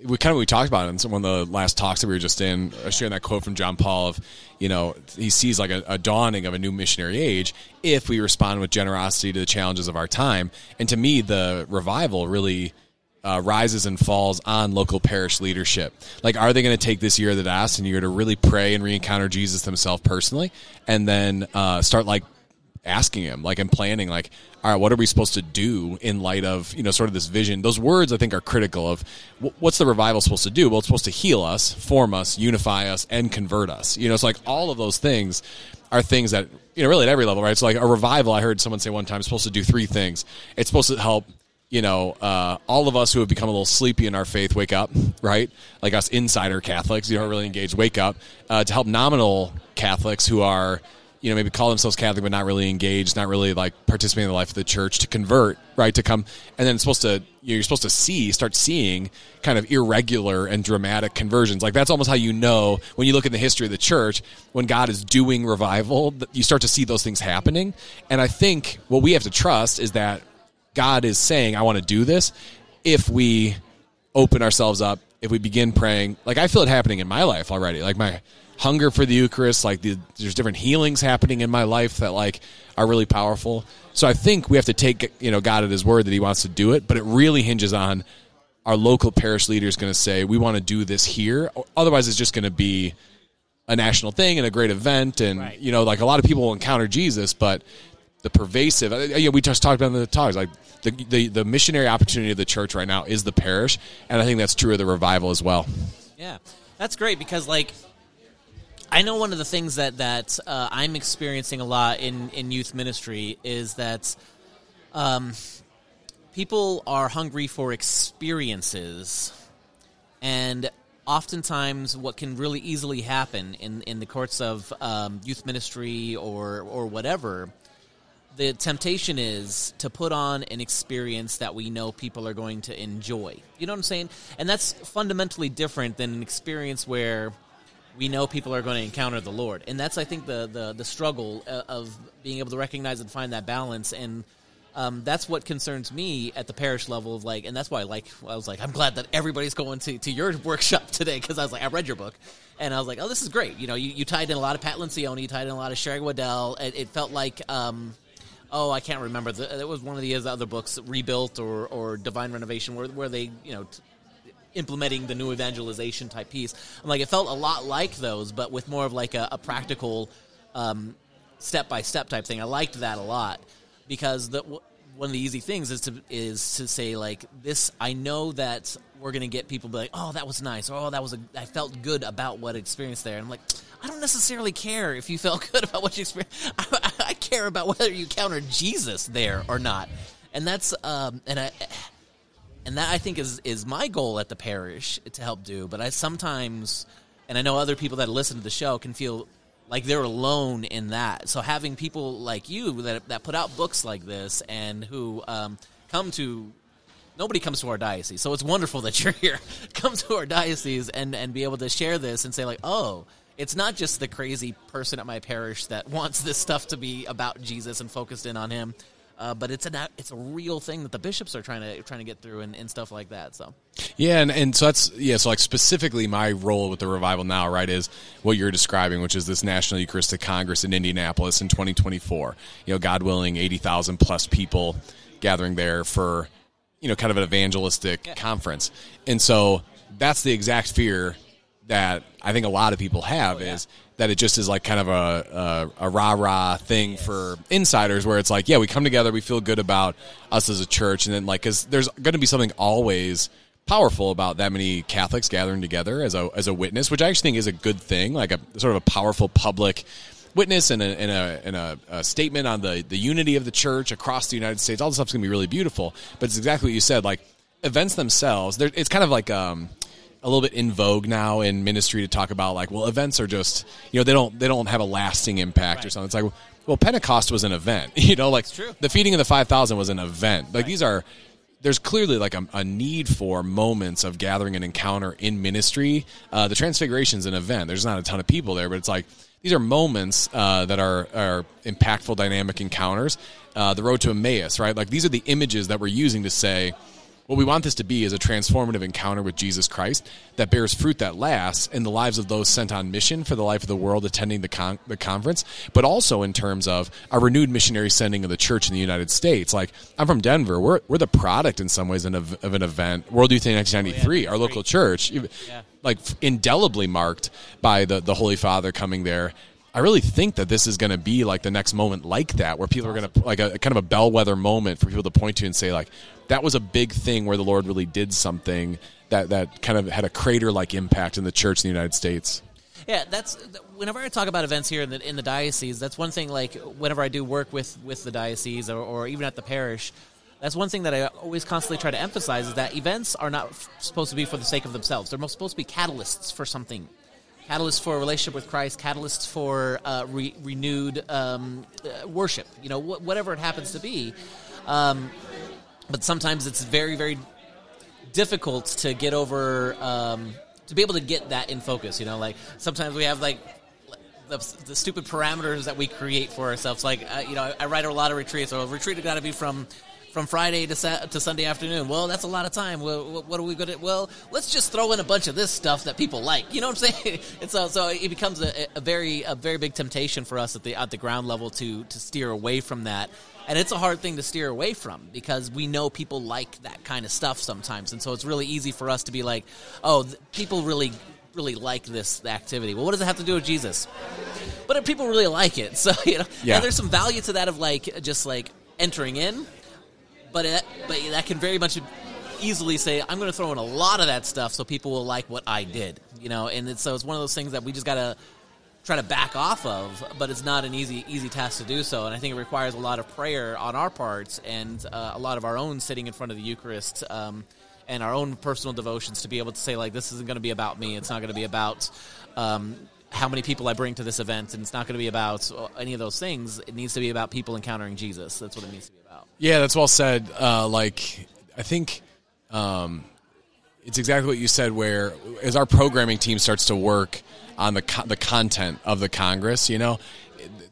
we kind of we talked about it in some one of the last talks that we were just in, uh, sharing that quote from John Paul of, you know, he sees like a, a dawning of a new missionary age if we respond with generosity to the challenges of our time. And to me, the revival really. Uh, rises and falls on local parish leadership. Like, are they going to take this year of the DAS and year to really pray and re-encounter Jesus themselves personally, and then uh, start like asking him like and planning like all right what are we supposed to do in light of you know sort of this vision? Those words i think are critical of wh- what's the revival supposed to do? Well it's supposed to heal us form us unify us and convert us. You know it's like all of those things are things that you know really at every level right? So like a revival i heard someone say one time is supposed to do three things. It's supposed to help you know, uh, all of us who have become a little sleepy in our faith wake up, right? Like us insider Catholics, you aren't really engaged, wake up. Uh, to help nominal Catholics who are, you know, maybe call themselves Catholic but not really engaged, not really like participating in the life of the church, to convert, right? To come, and then it's supposed to, you're supposed to see, start seeing kind of irregular and dramatic conversions. Like that's almost how you know when you look in the history of the church, when God is doing revival, you start to see those things happening. And I think what we have to trust is that God is saying, I want to do this if we open ourselves up, if we begin praying. Like, I feel it happening in my life already. Like, my hunger for the Eucharist, like, the, there's different healings happening in my life that, like, are really powerful. So I think we have to take, you know, God at his word that he wants to do it, but it really hinges on our local parish leader is going to say, we want to do this here. Otherwise, it's just going to be a national thing and a great event. And, Right. you know, like a lot of people will encounter Jesus, but the pervasive, uh, yeah, we just talked about in the talks, like the, the, the missionary opportunity of the church right now is the parish. And I think that's true of the revival as well. Yeah, that's great because like I know one of the things that that uh, I'm experiencing a lot in in youth ministry is that um, people are hungry for experiences, and oftentimes what can really easily happen in in the courts of um, youth ministry or or whatever the temptation is to put on an experience that we know people are going to enjoy. You know what I'm saying? And that's fundamentally different than an experience where we know people are going to encounter the Lord. And that's, I think, the the, the struggle uh, of being able to recognize and find that balance. And um, that's what concerns me at the parish level. Of like, and that's why I like. I was like, I'm glad that everybody's going to, to your workshop today because I was like, I read your book, and I was like, oh, this is great. You know, you, you tied in a lot of Pat Lencioni, you tied in a lot of Sherry Weddell. It, it felt like. Um, oh, I can't remember. The, it was one of the other books, Rebuilt or, or Divine Renovation, where, where they, you know, t- implementing the new evangelization type piece. I'm like, it felt a lot like those, but with more of like a, a practical, step by step type thing. I liked that a lot because the w- one of the easy things is to is to say like this. I know that we're gonna get people be like, oh, that was nice, or oh, that was a. I felt good about what I experienced there. And I'm like, I don't necessarily care if you felt good about what you experienced. I, I care about whether you encountered Jesus there or not. And that's um and I and that I think is is my goal at the parish to help do. But I sometimes, and I know other people that listen to the show can feel like they're alone in that. So having people like you that that put out books like this and who um, come to nobody comes to our diocese, so it's wonderful that you're here. come to our diocese and and be able to share this and say like, oh. It's not just the crazy person at my parish that wants this stuff to be about Jesus and focused in on him, uh, but it's a it's a real thing that the bishops are trying to trying to get through and, and stuff like that. So Yeah, and, and so that's yeah. So like specifically, my role with the revival now, right, is what you're describing, which is this National Eucharistic Congress in Indianapolis in 2024. You know, God willing, 80,000 plus people gathering there for you know kind of an evangelistic conference, and so that's the exact fear that I think a lot of people have oh, is that it just is like kind of a a, a rah rah thing for insiders, where it's like, yeah, we come together, we feel good about us as a church, and then like, because there's going to be something always powerful about that many Catholics gathering together as a as a witness, which I actually think is a good thing, like a sort of a powerful public witness and a, and a, and a, a statement on the, the unity of the church across the United States. All this stuff's gonna be really beautiful. But it's exactly what you said. Like events themselves, it's kind of like um, a little bit in vogue now in ministry to talk about like, well, events are just you know they don't they don't have a lasting impact or something. It's like well, Pentecost was an event. You know, like the feeding of the five thousand was an event. Like these are there's clearly like a, a need for moments of gathering and encounter in ministry. Uh, the Transfiguration is an event. There's not a ton of people there, but it's like these are moments uh, that are are impactful, dynamic encounters. Uh, the road to Emmaus, right? Like these are the images that we're using to say what we want this to be is a transformative encounter with Jesus Christ that bears fruit that lasts in the lives of those sent on mission for the life of the world attending the, con- the conference, but also in terms of a renewed missionary sending of the church in the United States. Like, I'm from Denver. We're, we're the product in some ways of, of an event. World Youth Day 1993, our local church, like indelibly marked by the, the Holy Father coming there. I really think that this is going to be like the next moment like that, where people are going to like a kind of a bellwether moment for people to point to and say like that was a big thing where the Lord really did something that that kind of had a crater like impact in the church in the United States. Yeah, that's whenever I talk about events here in the in the diocese. That's one thing. Like whenever I do work with with the diocese or, or even at the parish, that's one thing that I always constantly try to emphasize is that events are not f- supposed to be for the sake of themselves. They're supposed to be catalysts for something. Catalysts for a relationship with Christ, catalysts for uh, re- renewed um, uh, worship. You know, wh- whatever it happens to be. Um, but sometimes it's very, very difficult to get over um, to be able to get that in focus you know like sometimes we have like the, the stupid parameters that we create for ourselves like uh, you know I, I write a lot of retreats so a retreat got to be from from Friday to, sa- to Sunday afternoon. Well, that's a lot of time. Well, what are we going to? Well, let's just throw in a bunch of this stuff that people like. You know what I'm saying? and so, so it becomes a, a very, a very big temptation for us at the at the ground level to to steer away from that. And it's a hard thing to steer away from because we know people like that kind of stuff sometimes. And so it's really easy for us to be like, oh, th- people really, really like this activity. Well, what does it have to do with Jesus? But if people really like it. So, you know, Yeah. and there's some value to that of like just like entering in. But it, but that can very much easily say, I'm going to throw in a lot of that stuff so people will like what I did. You know, and it's, so it's one of those things that we just got to try to back off of, but it's not an easy easy task to do so. And I think it requires a lot of prayer on our parts and uh, a lot of our own sitting in front of the Eucharist um, and our own personal devotions to be able to say like, this isn't going to be about me. It's not going to be about. Um, how many people I bring to this event, and it's not going to be about uh, any of those things. It needs to be about people encountering Jesus. That's what it needs to be about. Yeah, that's well said. Uh, like, I think um, it's exactly what you said. Where as our programming team starts to work on the co- the content of the Congress, you know,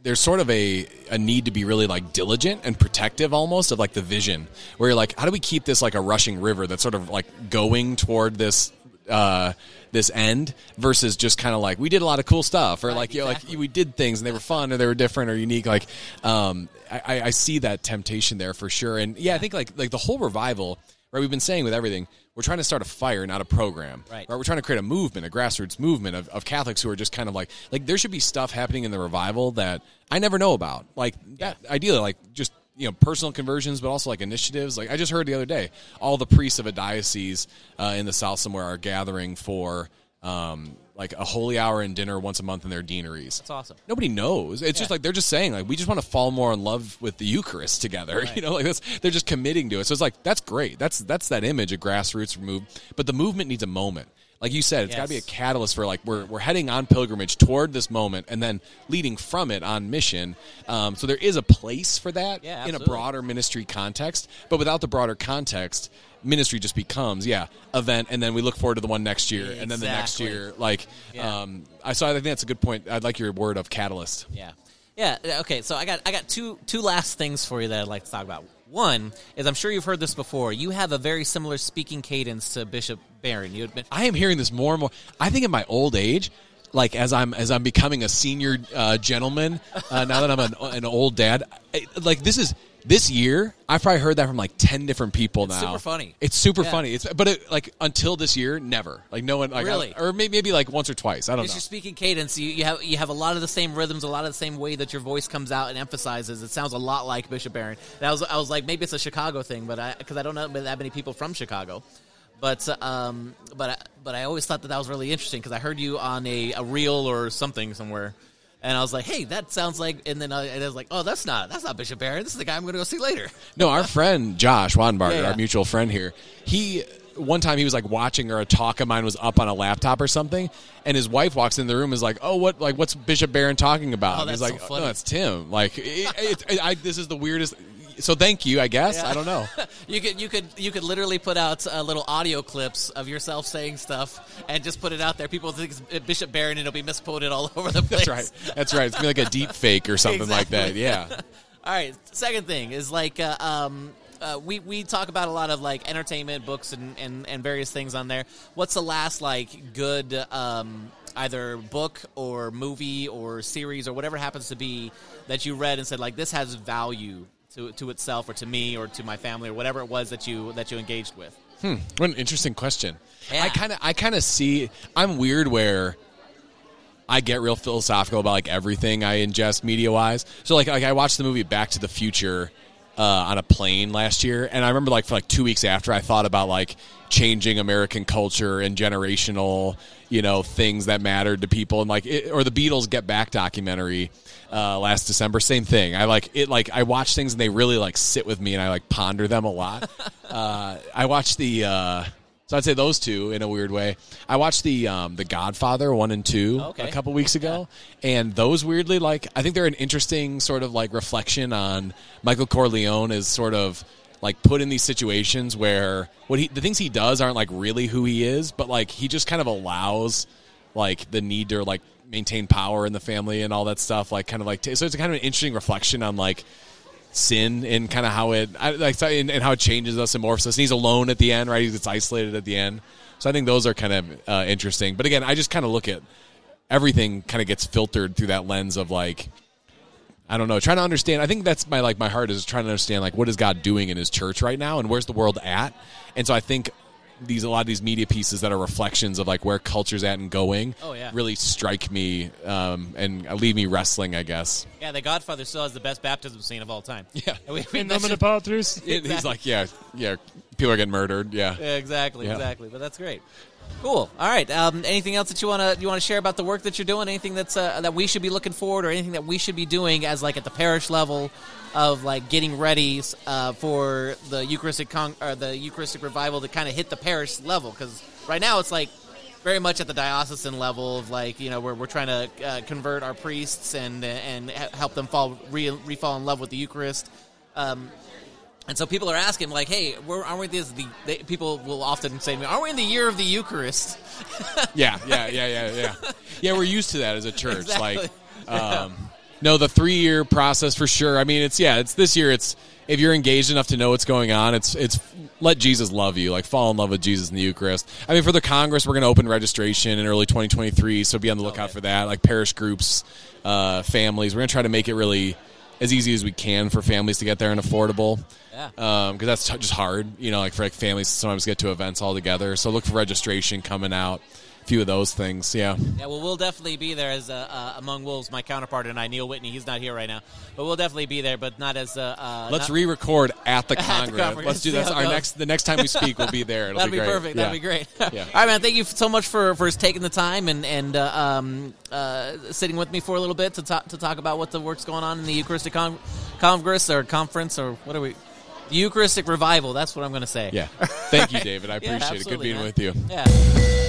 there's sort of a a need to be really like diligent and protective, almost of like the vision. Where you're like, how do we keep this like a rushing river that's sort of like going toward this. Uh, this end versus just kind of like we did a lot of cool stuff or like you know like we did things and they were fun or they were different or unique like um I, I- I see that temptation there for sure and yeah I think like like the whole revival right we've been saying with everything we're trying to start a fire not a program. Right. we're trying to create a movement a grassroots movement of, of Catholics who are just kind of like like there should be stuff happening in the revival that I never know about. Like that ideally like just you know personal conversions but also like initiatives. Like i just heard the other day all the priests of a diocese uh, in the south somewhere are gathering for um, like a holy hour and dinner once a month in their deaneries. That's awesome. nobody knows. It's just like they're just saying like we just want to fall more in love with the eucharist together you know? Like that's they're just committing to it. So it's like that's great. That's that's that image of grassroots move but the movement needs a moment. Like you said, it's got to be a catalyst for like we're we're heading on pilgrimage toward this moment, and then leading from it on mission. Um, so there is a place for that Yeah, in a broader ministry context, but without the broader context, ministry just becomes yeah event, and then we look forward to the one next year, and then the next year. Like, Yeah. um, I so I think that's a good point. I'd like your word of catalyst. Yeah, yeah. Okay, so I got I got two two last things for you that I'd like to talk about. One is I'm sure you've heard this before. You have a very similar speaking cadence to Bishop Barron. You admit I am hearing this more and more. I think in my old age, like as I'm as I'm becoming a senior uh, gentleman, uh, now that I'm an, an old dad, I, like this is This year, I've probably heard that from like ten different people now. It's super funny. It's super Yeah. funny. It's but it, like until this year, never. Like no one like Really? or maybe, maybe like once or twice. I don't know. your speaking cadence. You, you have you have a lot of the same rhythms, a lot of the same way that your voice comes out and emphasizes. It sounds a lot like Bishop Barron. And I was I was like maybe it's a Chicago thing, but I because I don't know that many people from Chicago. But um, but I, but I always thought that that was really interesting because I heard you on a, a reel or something somewhere, and I was like, hey, that sounds like. And then I, and I was like, oh, that's not that's not Bishop Barron. This is the guy I'm going to go see later. No, our friend Josh Wanbarger, Yeah, yeah. our mutual friend here, he one time he was like watching or a talk of mine was up on a laptop or something, and his wife walks in the room and is like, "Oh, what like what's Bishop Barron talking about?" Oh, And he's like, so funny. "No, it's Tim." Like, it, it, it- I, this is the weirdest. So thank you, I guess. Yeah. I don't know. You could you could you could literally put out uh, little audio clips of yourself saying stuff and just put it out there. People think it's Bishop Barron and it'll be misquoted all over the place. That's right. That's right. It's gonna be like a deep fake or something like that. Yeah. All right. Second thing is like uh, um, uh, we we talk about a lot of like entertainment books and, and, and various things on there. What's the last like good um, either book or movie or series or whatever it happens to be that you read and said like this has value to, to itself or to me or to my family or whatever it was that you that you engaged with. Hmm, what an interesting question. Yeah. I kind of I kind of see I'm weird where I get real philosophical about like everything I ingest media wise. So like like I watched the movie Back to the Future uh, on a plane last year, and I remember like for like two weeks after I thought about like changing American culture and generational you know things that mattered to people, and like it, or the Beatles Get Back documentary uh, last December. Same thing. I like it. Like I watch things and they really like sit with me, and I like ponder them a lot. uh, I watched the. So I'd say those two in a weird way. I watched the um, the Godfather one and two Okay. a couple weeks ago, and those weirdly like I think they're an interesting sort of like reflection on Michael Corleone is sort of like put in these situations where what he the things he does aren't like really who he is, but like he just kind of allows like the need to like maintain power in the family and all that stuff. Like kind of like t- so it's kind of an interesting reflection on like sin and kind of how it like and, and how it changes us and morphs us. And he's alone at the end, right? He gets isolated at the end. So I think those are kind of uh, interesting. But again, I just kind of look at everything kind of gets filtered through that lens of like I don't know, trying to understand. I think that's my like my heart is trying to understand like what is God doing in His church right now, and where's the world at. And so I think these a lot of these media pieces that are reflections of like where culture's at and going. Oh, yeah. really strike me um, and leave me wrestling. I guess. Yeah, The Godfather still has the best baptism scene of all time. Yeah. And we, we In nome mentioned- Patris. It- He's like, yeah, yeah. People are getting murdered. Yeah. Yeah, exactly, Yeah. exactly. But that's great. Cool. All right. Um, anything else that you want to you want to share about the work that you're doing? Anything that's uh, that we should be looking forward, or anything that we should be doing as like at the parish level of like getting ready uh, for the Eucharistic con- or the Eucharistic revival to kind of hit the parish level? Because right now it's like very much at the diocesan level of like you know where we're trying to uh, convert our priests and and help them fall re, re fall in love with the Eucharist. Um, and so people are asking, like, "Hey, we're, aren't we this?" The they, people will often say to me, "Aren't we in the year of the Eucharist?" Yeah, yeah, yeah, yeah, yeah. Yeah, we're used to that as a church. Exactly. Like, um, no, the three-year process for sure. I mean, it's yeah, it's this year. It's if you're engaged enough to know what's going on, it's it's let Jesus love you, like fall in love with Jesus in the Eucharist. I mean, for the Congress, we're going to open registration in early 2023, so be on the lookout Okay. for that. Like parish groups, uh, families, we're going to try to make it really as easy as we can for families to get there and affordable. Yeah. Um, because that's t- just hard. You know, like for like families to sometimes get to events all together. So look for registration coming out. Few of those things. Yeah. Yeah, well, we'll definitely be there as uh, uh, among wolves. My counterpart and I, Neil Whitney, he's not here right now, but we'll definitely be there. But not as uh, uh, Let's not- re-record at the the Congress. Let's do that. Our goes. next, the next time we speak, we'll be there. It'll That'd be, be, great. perfect. Yeah. That'd be great. Yeah. All right, man. Thank you so much for for taking the time and and uh, um, uh, sitting with me for a little bit to talk to talk about what the work's going on in the Eucharistic con- Congress or conference or what are we? Eucharistic revival. That's what I'm going to say. Yeah. Thank you, David. I Yeah, appreciate it. Good being man. with you. Yeah.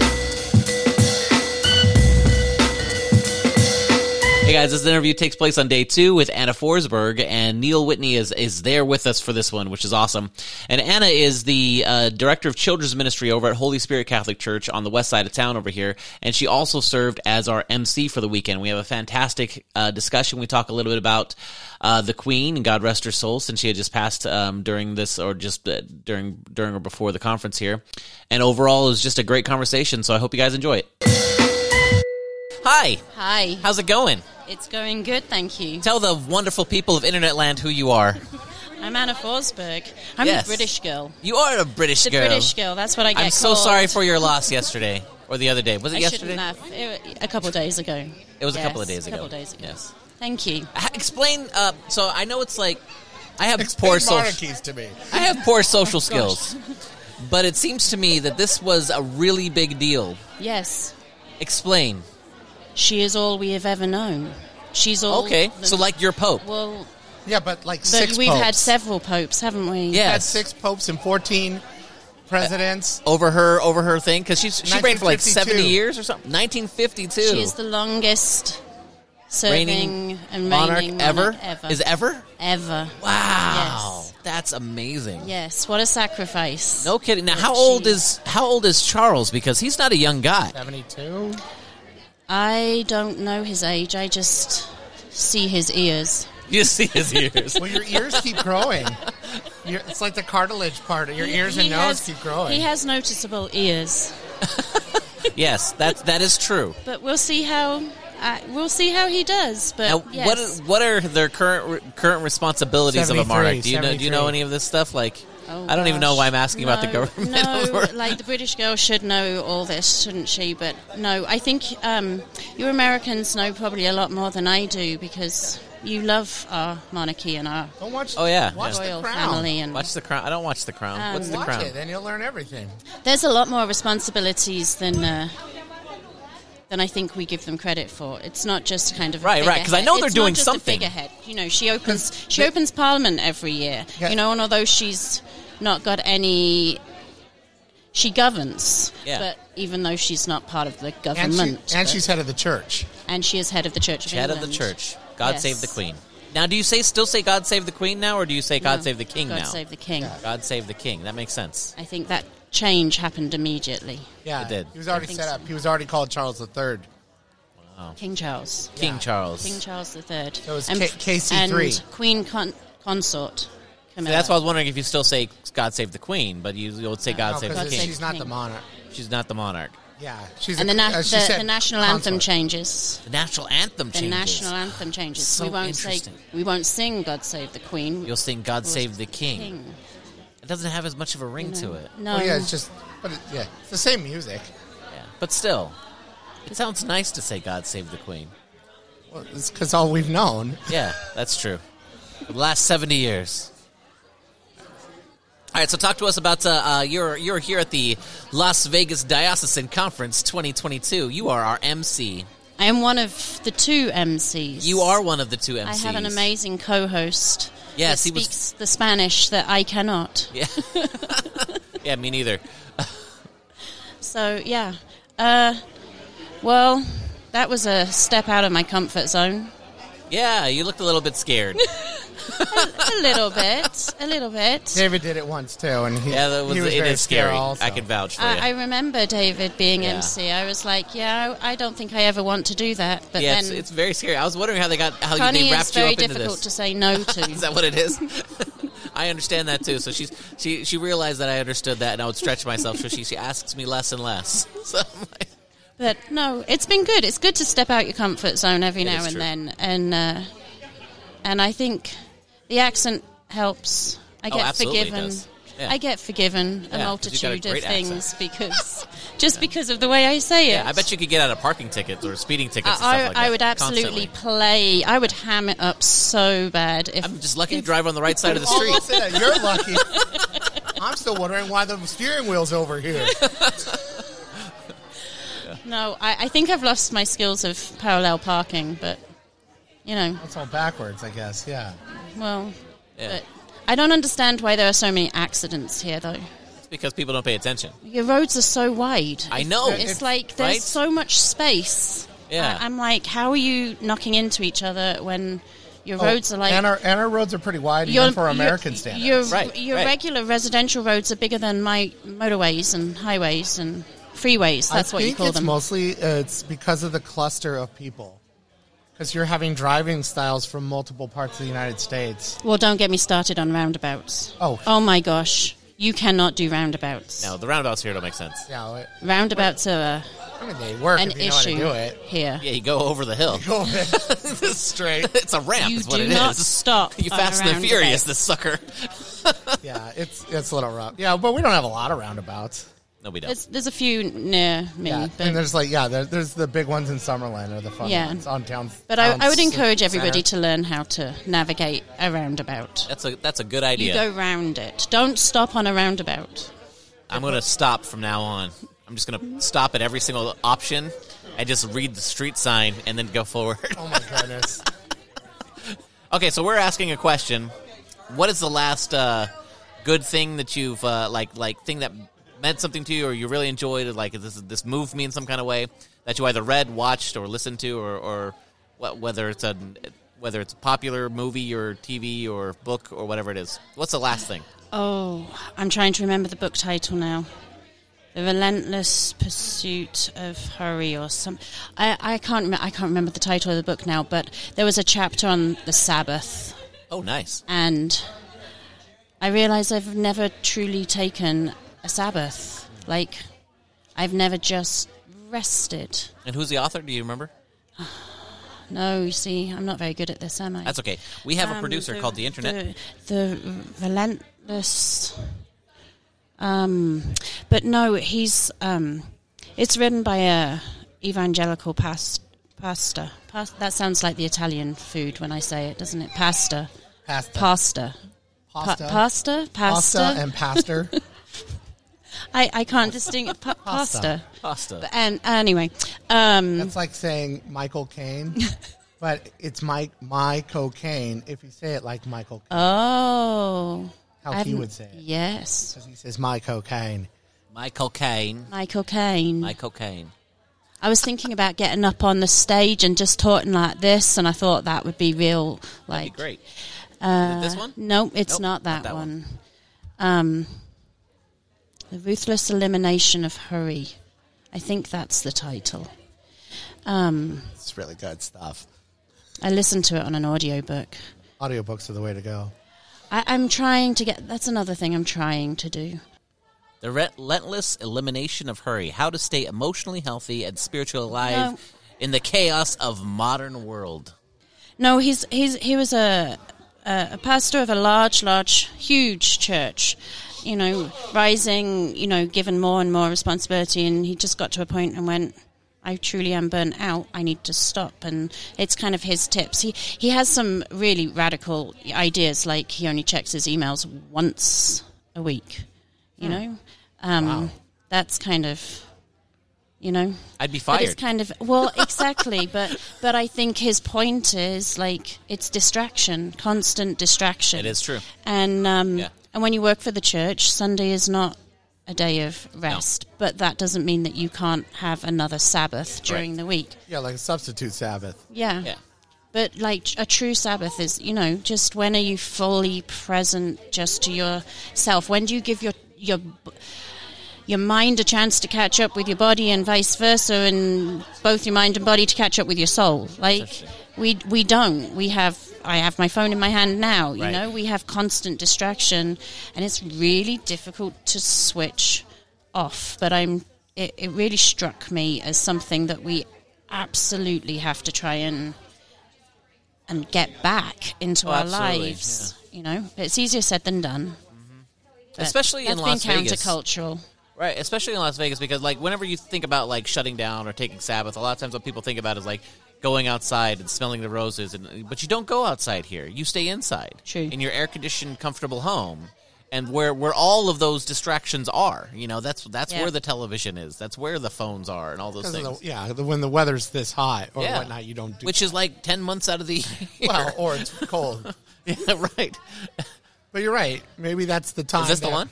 Hey guys, this interview takes place on day two with Anna Forsberg, and Neil Whitney is is there with us for this one, which is awesome. And Anna is the uh, director of children's ministry over at Holy Spirit Catholic Church on the west side of town over here, and she also served as our MC for the weekend. We have a fantastic uh, discussion. We talk a little bit about uh, the Queen and God rest her soul, since she had just passed um, during this or just uh, during during or before the conference here. And overall, it was just a great conversation. So I hope you guys enjoy it. Hi, Hi, how's it going? it's going good, thank you. Tell the wonderful people of Internet Land who you are. I'm Anna Forsberg. I'm Yes. the British girl. You are a British girl. The girl. British girl. That's what I get I'm so called. sorry for your loss yesterday or the other day. Was it I yesterday? shouldn't. It- a couple of days ago. It was a couple of days ago. A couple of days ago. Yes. Thank you. Explain. Uh, so I know it's like I have Explain poor social. monarchies to me. I have poor social skills, but it seems to me that this was a really big deal. Yes. Explain. She is all we have ever known. She's all. Okay, the- so like your pope. Well, Yeah, but like but six we've popes. had several popes, haven't we? Yeah. had six popes and 14 presidents. Uh, over her over her thing because she's she reigned for like seventy years or something. Nineteen fifty two. She is the longest serving reigning and monarch reigning ever. monarch ever. Is ever? ever. Wow, Yes. that's amazing. Yes. What a sacrifice. No kidding. Now, That how old is how old is Charles? Because he's not a young guy. 72? I don't know his age. I just see his ears. You see his ears. Well, your ears keep growing. Your- it's like the cartilage part of your ears and He nose has- keep growing. He has noticeable ears, yes, that that is true. but we'll see how. Uh, we'll see how he does. But Now, yes. what is, what are their current current responsibilities of a monarch? Do you know do you know any of this stuff? Like, Oh, I don't even know why I'm asking about the government. No, like the British girl should know all this, shouldn't she? But no, I think um, you Americans know probably a lot more than I do because you love our monarchy and our Don't watch. Oh, yeah. watch Yeah. the royal crown. family. And Watch the crown. I don't watch the crown. Um, What's the Watch crown? it, then you'll learn everything. there's a lot more responsibilities than. Uh, than I think we give them credit for. It's not just kind of a Right, Because I know they're It's doing not just something. A figurehead, you know. She opens she opens Parliament every year, Yeah. you know, and although she's not got any, she governs. Yeah. But even though she's not part of the And, she, government, and but- she's head of the church. and she is head of the Church of Head of the church. God Yes. save the queen. Now, do you say still say God save the queen now, or do you say God No, save the king God now? God save the king. God save the king. That makes sense. I think that change happened immediately. Yeah, It did. He was already I think set so. up. He was already called Charles III. King Charles. King Yeah. Charles. King Charles III. So it's and, K- KC3. And Queen con- Consort. See, that's why I was wondering if you still say God save the queen, but you, you would say God No, save the because king. she's not the monarch. She's not the monarch. Yeah, she's and a, the, na- uh, she the, the national anthem changes. The national anthem The changes. The national anthem changes. So we won't say interesting. we won't sing "God Save the Queen." You'll sing God We'll save the king. King. It doesn't have as much of a ring you to it. No, Oh yeah, it's just, but it, yeah, it's the same music. Yeah. But still, it sounds nice to say God save the queen. Well, it's because all we've known. Yeah, that's true. For the last 70 years. All right, so talk to us about uh, uh, you're you're here at the Las Vegas Diocesan Conference 2022. You are our MC. I am one of the two MCs. You are one of the two MCs. I have an amazing co-host. Yes, he was- speaks the Spanish that I cannot. Yeah. yeah, me neither. So yeah, uh, well, that was a step out of my comfort zone. Yeah, you looked a little bit scared. a little bit, a little bit. David did it once too, and he, Yeah, that was, he was it very is scary. scared Also. I can vouch for you. I, I remember David being Yeah. MC. I was like, yeah, I I don't think I ever want to do that. But yeah, then it's, it's very scary. I was wondering how they got how Connie they is wrapped you very up into difficult this. to say no to. Is that what it is? I understand that too. So she's she she realized that I understood that, and I would stretch myself. So she she asks me less and less. So I'm like, But no, it's been good. It's good to step out your comfort zone every It now and true. then, and uh, and I think the accent helps. I Oh, get absolutely forgiven. does. Yeah. I get forgiven Yeah, a 'cause a multitude of great things because just because of the way I say it. yeah, I bet you could get out of parking tickets or speeding tickets. and I, stuff like I that would absolutely constantly. play. I would ham it up so bad if I'm just lucky to drive on the right side of the Oh, street. that's. You're lucky. I'm still wondering why the steering wheel's over here. No, I, I think I've lost my skills of parallel parking, but you know, That's all backwards, I guess. Yeah. well, Yeah. but I don't understand why there are so many accidents here, though. It's because people don't pay attention. Your roads are so wide. I know. It's like there's Right? so much space. Yeah. I, am like, how are you knocking into each other when your roads are like Oh, and our and our roads are pretty wide your- even for your- American standards. Your, Right, your right. regular residential roads are bigger than my motorways and highways and freeways. That's I what think you call it's them. mostly uh, it's because of the cluster of people. Because you're having driving styles from multiple parts of the United States. well, don't get me started on roundabouts. Oh. oh my gosh! You cannot do roundabouts. No, the roundabouts here don't make sense. Yeah, it- Roundabouts are I mean they work an if you know how to issue do it. here. Yeah, you go over the hill. Go straight. it's a ramp. You is what do it not is. stop You on a fast and the roundabout. furious, this sucker. Yeah, it's it's a little rough. Yeah, but we don't have a lot of roundabouts. No, we don't. There's, there's a few near me, Yeah, but, and there's like yeah, there, there's the big ones in Summerlin or the fun Yeah. ones on town. but I, town I would c- encourage everybody center. to learn how to navigate a roundabout. That's a that's a good idea. You idea. go round it. Don't stop on a roundabout. I'm going to stop from now on. I'm just going to stop at every single option and just read the street sign and then go forward. Oh my goodness. okay, so we're asking a question. What is the last uh, good thing that you've uh, like like thing that meant something to you or you really enjoyed it like this this moved me in some kind of way that you either read, watched or listened to or or whether it's a whether it's a popular movie or TV or book or whatever it is. What's the last thing? Oh, I'm trying to remember the book title now. The Relentless Pursuit of Hurry, or some. I, I can't. Rem- I can't remember the title of the book now. But there was a chapter on the Sabbath, Oh, nice. and I realize I've never truly taken a Sabbath. Like, I've never just rested. And who's the author? Do you remember? No, you see, I'm not very good at this, am I? That's okay. We have a Um, producer called the Internet. The, the relentless. Um, but no, he's. Um, it's written by a evangelical past, pastor. Pas- that sounds like the Italian food when I say it, doesn't it? Pasta. Pasta. Pasta. Pa- Pasta. pasta. Pasta. Pasta and pastor. I, I can't distinguish. Pa- pasta. Pasta. But, and anyway, um, That's like saying Michael Caine, but it's my my cocaine. If you say it like Michael, Caine, oh, how I've he would say it. Yes, Because he says my cocaine. My cocaine. Michael Caine. My cocaine. I was thinking about getting up on the stage and just talking like this, and I thought that would be real, like Great. Uh, Is it this one? No, it's Nope, not that, not that one. Um, the ruthless elimination of hurry. I think that's the title. Um, It's really good stuff. I listened to it on an audiobook. Audiobooks are the way to go. I, I'm trying to get. That's another thing I'm trying to do. The relentless elimination of hurry. How to stay emotionally healthy and spiritually alive No. in the chaos of modern world. No, he's he's he was a a, a pastor of a large, large, huge church. You know, rising. You know, given more and more responsibility, and he just got to a point and went. I truly am burnt out. I need to stop, and it's kind of his tips. He he has some really radical ideas, like he only checks his emails once a week. You know, um, that's kind of, you know, I'd be but fired. it's kind of well, exactly. but but I think his point is like it's distraction, constant distraction. It is true. And um, Yeah. And when you work for the church, Sunday is not a day of rest. But that doesn't mean that you can't have another Sabbath during the week. Yeah, like a substitute Sabbath. Yeah. Yeah. But like a true Sabbath is, you know, just when are you fully present just to yourself? When do you give your your your mind a chance to catch up with your body and vice versa and both your mind and body to catch up with your soul? Like we we don't. We have I have my phone in my hand now, you Right. know? We have constant distraction and it's really difficult to switch off, but I'm it, it really struck me as something that we absolutely have to try and and get back into Oh, our lives. You know, it's easier said than done. Mm-hmm. But Especially in Las Vegas. countercultural. Right, especially in Las Vegas, because like whenever you think about like shutting down or taking Sabbath, a lot of times what people think about is like going outside and smelling the roses, and but you don't go outside here. You stay inside, True. in your air conditioned, comfortable home, and where where all of those distractions are. You know, that's that's Yeah. where the television is. That's where the phones are, and all those Because things. of the, yeah, the, when the weather's this hot or Yeah. whatnot, you don't do. Which is like ten months out of the year. well, or it's cold. yeah, right. But you're right. Maybe that's the time. Is this the that- one?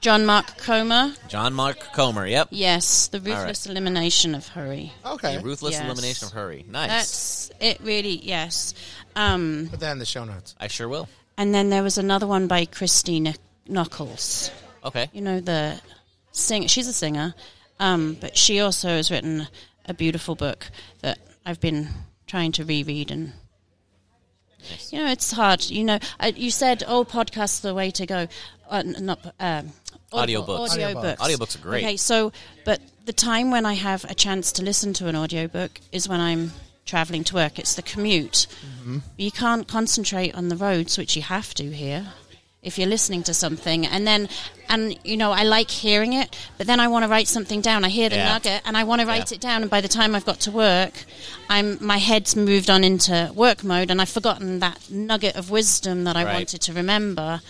John Mark Comer. John Mark Comer. Yep. Yes, the right. ruthless elimination of hurry. Okay. The ruthless Yes. elimination of hurry. Nice. That's it. Really, yes. Um, Put that in the show notes. I sure will. and then there was another one by Christine Knuckles. Okay. You know the sing. She's a singer, um, but she also has written a beautiful book that I've been trying to reread and. You know, it's hard. You know, uh, you said, "Oh, podcasts are the way to go." Uh, not um, audible- Audiobooks. Audiobooks. Audiobooks are great. Okay, so but the time when I have a chance to listen to an audiobook is when I'm traveling to work. It's the commute. Mm-hmm. You can't concentrate on the roads, which you have to here. If you're listening to something, and then, and you know, I like hearing it, but then I want to write something down. I hear the Yeah. nugget, and I want to write Yeah. it down. And by the time I've got to work, I'm my head's moved on into work mode, and I've forgotten that nugget of wisdom that I Right. wanted to remember.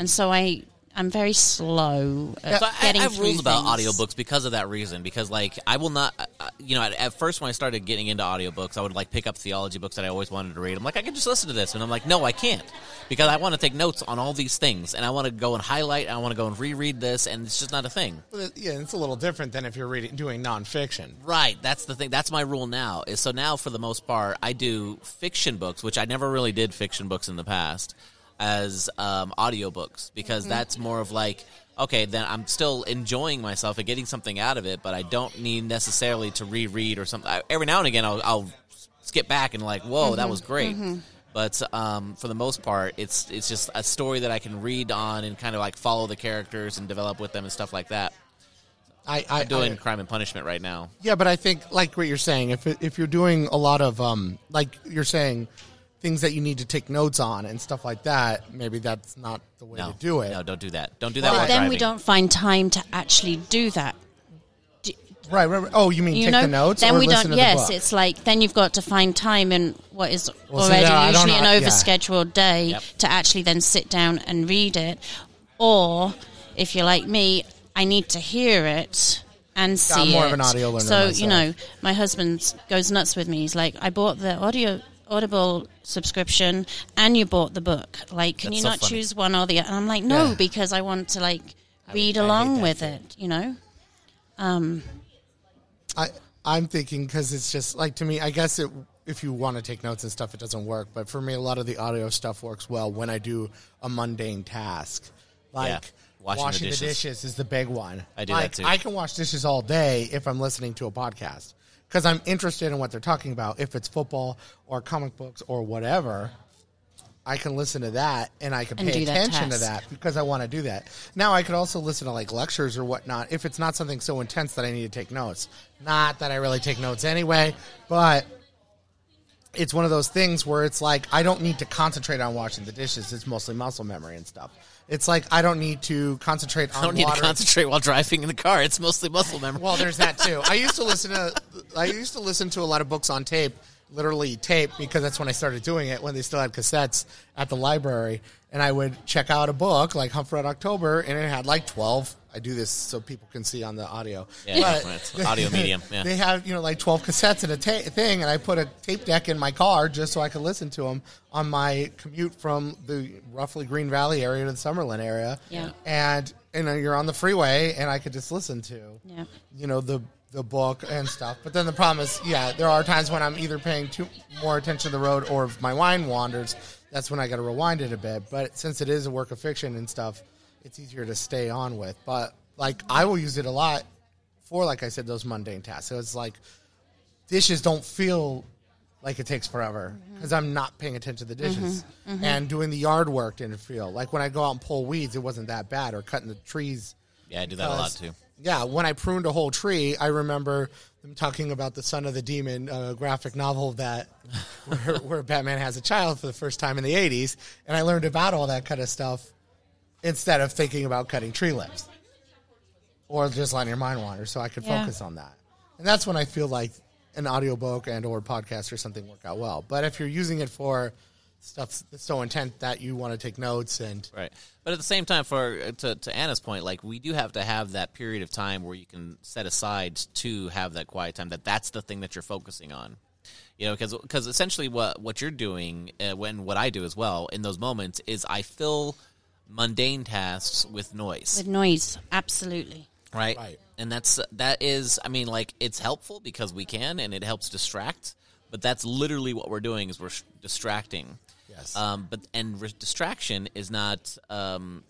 And so I, I'm very slow at So getting I have through rules about things. audiobooks because of that reason. Because like I will not, uh, uh, you know, at, at first when I started getting into audiobooks, I would like pick up theology books that I always wanted to read. I'm like, I can just listen to this, and I'm like, no, I can't, because I want to take notes on all these things, and I want to go and highlight, and I want to go and reread this, and it's just not a thing. Yeah, it's a little different than if you're reading doing nonfiction. Right, that's the thing. That's my rule now. Is so now for the most part, I do fiction books, which I never really did fiction books in the past, as um, audiobooks because that's more of like okay, then I'm still enjoying myself and getting something out of it, but I don't need necessarily to reread or something. I, every now and again, I'll, I'll skip back and like, whoa, that was great. But um, for the most part, it's it's just a story that I can read on and kind of like follow the characters and develop with them and stuff like that. I, I I'm doing I- Crime and Punishment right now. Yeah, but I think like what you're saying, if if you're doing a lot of um, like you're saying, things that you need to take notes on and stuff like that, maybe that's not the way No, to do it. No, don't do that. Don't do that. But while then driving. we don't find time to actually do that. Right, right, right. Oh, you mean You take know, the notes? then or we listen don't. to Yes, it's like then you've got to find time in what is Well, already that I usually know- an yeah. overscheduled day Yep. to actually then sit down and read it. Or if you're like me, I need to hear it and see I'm more of an audio learner So myself. you know, my husband goes nuts with me. He's like, "I bought the audio." Audible subscription, and you bought the book. Like, can That's you so not funny. choose one or the other? And I'm like, no, Yeah. because I want to like read I along that with it. You know, um, I I'm thinking because it's just like to me. I guess it if you want to take notes and stuff, it doesn't work. But for me, a lot of the audio stuff works well when I do a mundane task, like Yeah, washing the washing, the, dishes. dishes. is the big one. I do that too. I can wash dishes all day if I'm listening to a podcast because I'm interested in what they're talking about. If it's football or comic books or whatever. I can listen to that and I can And pay do that attention to task. that because I want to do that. Now I could also listen to like lectures or whatnot if it's not something so intense that I need to take notes. Not that I really take notes anyway, but it's one of those things where it's like I don't need to concentrate on washing the dishes. It's mostly muscle memory and stuff. It's like I don't need to concentrate on I don't need water. to concentrate while driving in the car. It's mostly muscle memory. Well, there's that too. I used to listen to I used to listen to a lot of books on tape, literally tape, because that's when I started doing it when they still had cassettes at the library. And I would check out a book like Hunt for Red October, and it had like twelve. I do this so people can see on the audio. Yeah, But- it's audio medium. Yeah. They have you know like twelve cassettes in a ta- thing, and I put a tape deck in my car just so I could listen to them on my commute from the roughly Green Valley area to the Summerlin area. Yeah. and and know you're on the freeway, and I could just listen to yeah. you know the the book and stuff. But then the problem is, yeah, there are times when I'm either paying too more attention to the road, or if my mind wanders, that's when I got to rewind it a bit. But since it is a work of fiction and stuff, it's easier to stay on with. But like I will use it a lot for, like I said, those mundane tasks. So it's like dishes don't feel like it takes forever mm-hmm. because I'm not paying attention to the mm-hmm. dishes. Mm-hmm. And doing the yard work didn't feel like when I go out and pull weeds, it wasn't that bad, or cutting the trees Yeah, I do that a lot too. Yeah, when I pruned a whole tree, I remember them talking about the Son of the Demon uh, graphic novel that where, where Batman has a child for the first time in the '80s, and I learned about all that kind of stuff instead of thinking about cutting tree limbs or just letting your mind wander, so I could Yeah. focus on that. And that's when I feel like an audiobook and or podcast or something work out well. But if you're using it for stuff that's so intent that you want to take notes and Right, but at the same time, for to, to Anna's point, like we do have to have that period of time where you can set aside to have that quiet time. That that's the thing that you're focusing on. You know, because because essentially what what you're doing, uh, when what I do as well in those moments is I fill mundane tasks with noise. With noise, absolutely. right? Right. And that's that is, I mean, like it's helpful because we can, and it helps distract. But that's literally what we're doing is we're sh- distracting. Yes. Um, but and re- distraction is not um,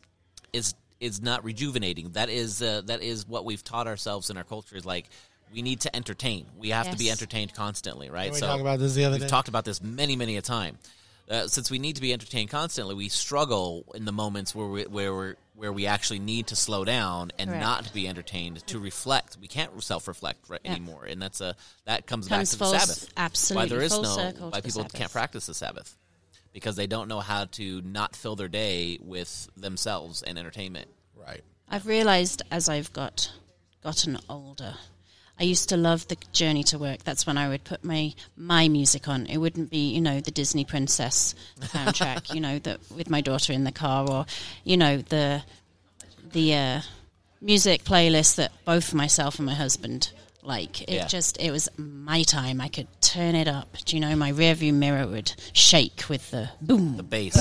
is is not rejuvenating. That is uh, that is what we've taught ourselves in our culture. Is like we need to entertain. We have to be entertained constantly, right? we talked about this the other we've day? talked about this many many a time. Uh, since we need to be entertained constantly, we struggle in the moments where we where we where we actually need to slow down and Correct. not be entertained to reflect. We can't self-reflect right Yeah. anymore, and that's a that comes, Comes back to the full s- Sabbath. absolutely, why there is full no why people can't practice the Sabbath because they don't know how to not fill their day with themselves and entertainment. Right. I've realized as I've got gotten older. I used to love the journey to work. That's when I would put my my music on. It wouldn't be, you know, the Disney princess soundtrack, you know, that with my daughter in the car or, you know, the the uh, music playlist that both myself and my husband like. It Yeah. just it was my time. I could turn it up. Do you know my rearview mirror would shake with the boom The bass,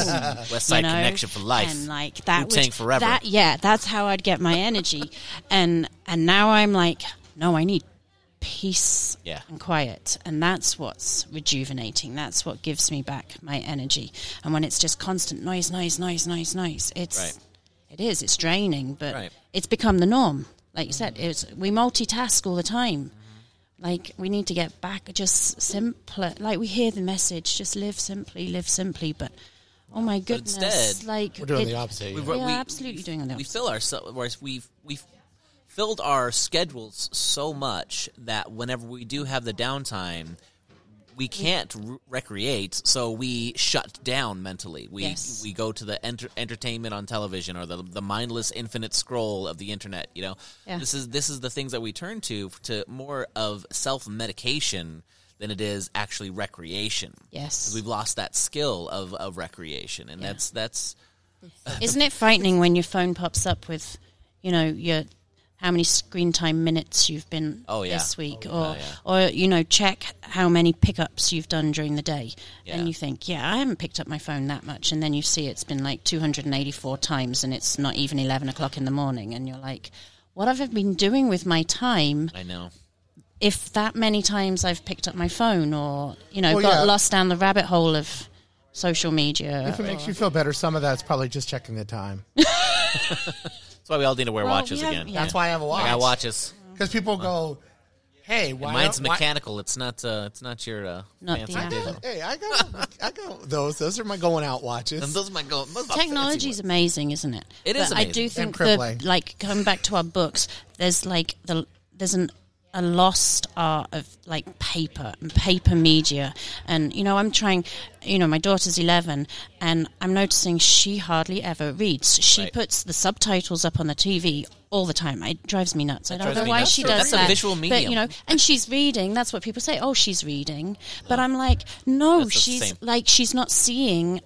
West Side you know? Connection for life, and like that Wu-Tang would, forever. That, yeah, that's how I'd get my energy, and and now I'm like, no, I need peace Yeah. and quiet, and that's what's rejuvenating. That's what gives me back my energy. And when it's just constant noise, noise, noise, noise, noise, it's Right. it is it's draining, but Right. it's become the norm. Like you said, it's we multitask all the time. Like we need to get back just simpler. Like we hear the message, just live simply, live simply. But oh my goodness, instead, like We're doing it- the opposite. We- yeah. we are absolutely doing the opposite. we opposite. fill ourselves whereas we've we've filled our schedules so much that whenever we do have the downtime we can't r- recreate so we shut down mentally we Yes. we go to the enter- entertainment on television or the the mindless infinite scroll of the internet you know Yeah. this is this is the things that we turn to to more of self-medication than it is actually recreation Yes. we've lost that skill of, of recreation and that's that's Isn't it frightening when your phone pops up with, you know, your how many screen time minutes you've been Oh, yeah. this week, Oh, or yeah. or you know, check how many pickups you've done during the day, Yeah. and you think, yeah, I haven't picked up my phone that much, and then you see it's been like 284 times, and it's not even 11 o'clock in the morning, and you're like, what have I been doing with my time? I know If that many times I've picked up my phone, or you know, Well, got yeah. lost down the rabbit hole of social media. If it makes you feel better, some of that's probably just checking the time. that's why we all need to wear Well, watches we have- again yeah. That's why I have a watch. I got watches. Because people go, "Hey, why Mine's don't- why- mechanical. It's not. Uh, it's not your uh, Not fancy the Apple. digital. Hey, I got, I got those. Those are my going out watches. And those are my go. those are my Technology is ones. amazing, isn't it? It but is I amazing. do And think crippling. the like coming back to our books. There's like the there's an a lost art of like paper and paper media, and you know I'm trying. You know my daughter's 11, and I'm noticing she hardly ever reads. She Right. puts the subtitles up on the TV all the time. It drives me nuts. I don't know why nuts. she does that's a that. visual But medium. you know, and she's reading. That's what people say. Oh, she's reading. But I'm like, no, she's same. like she's not seeing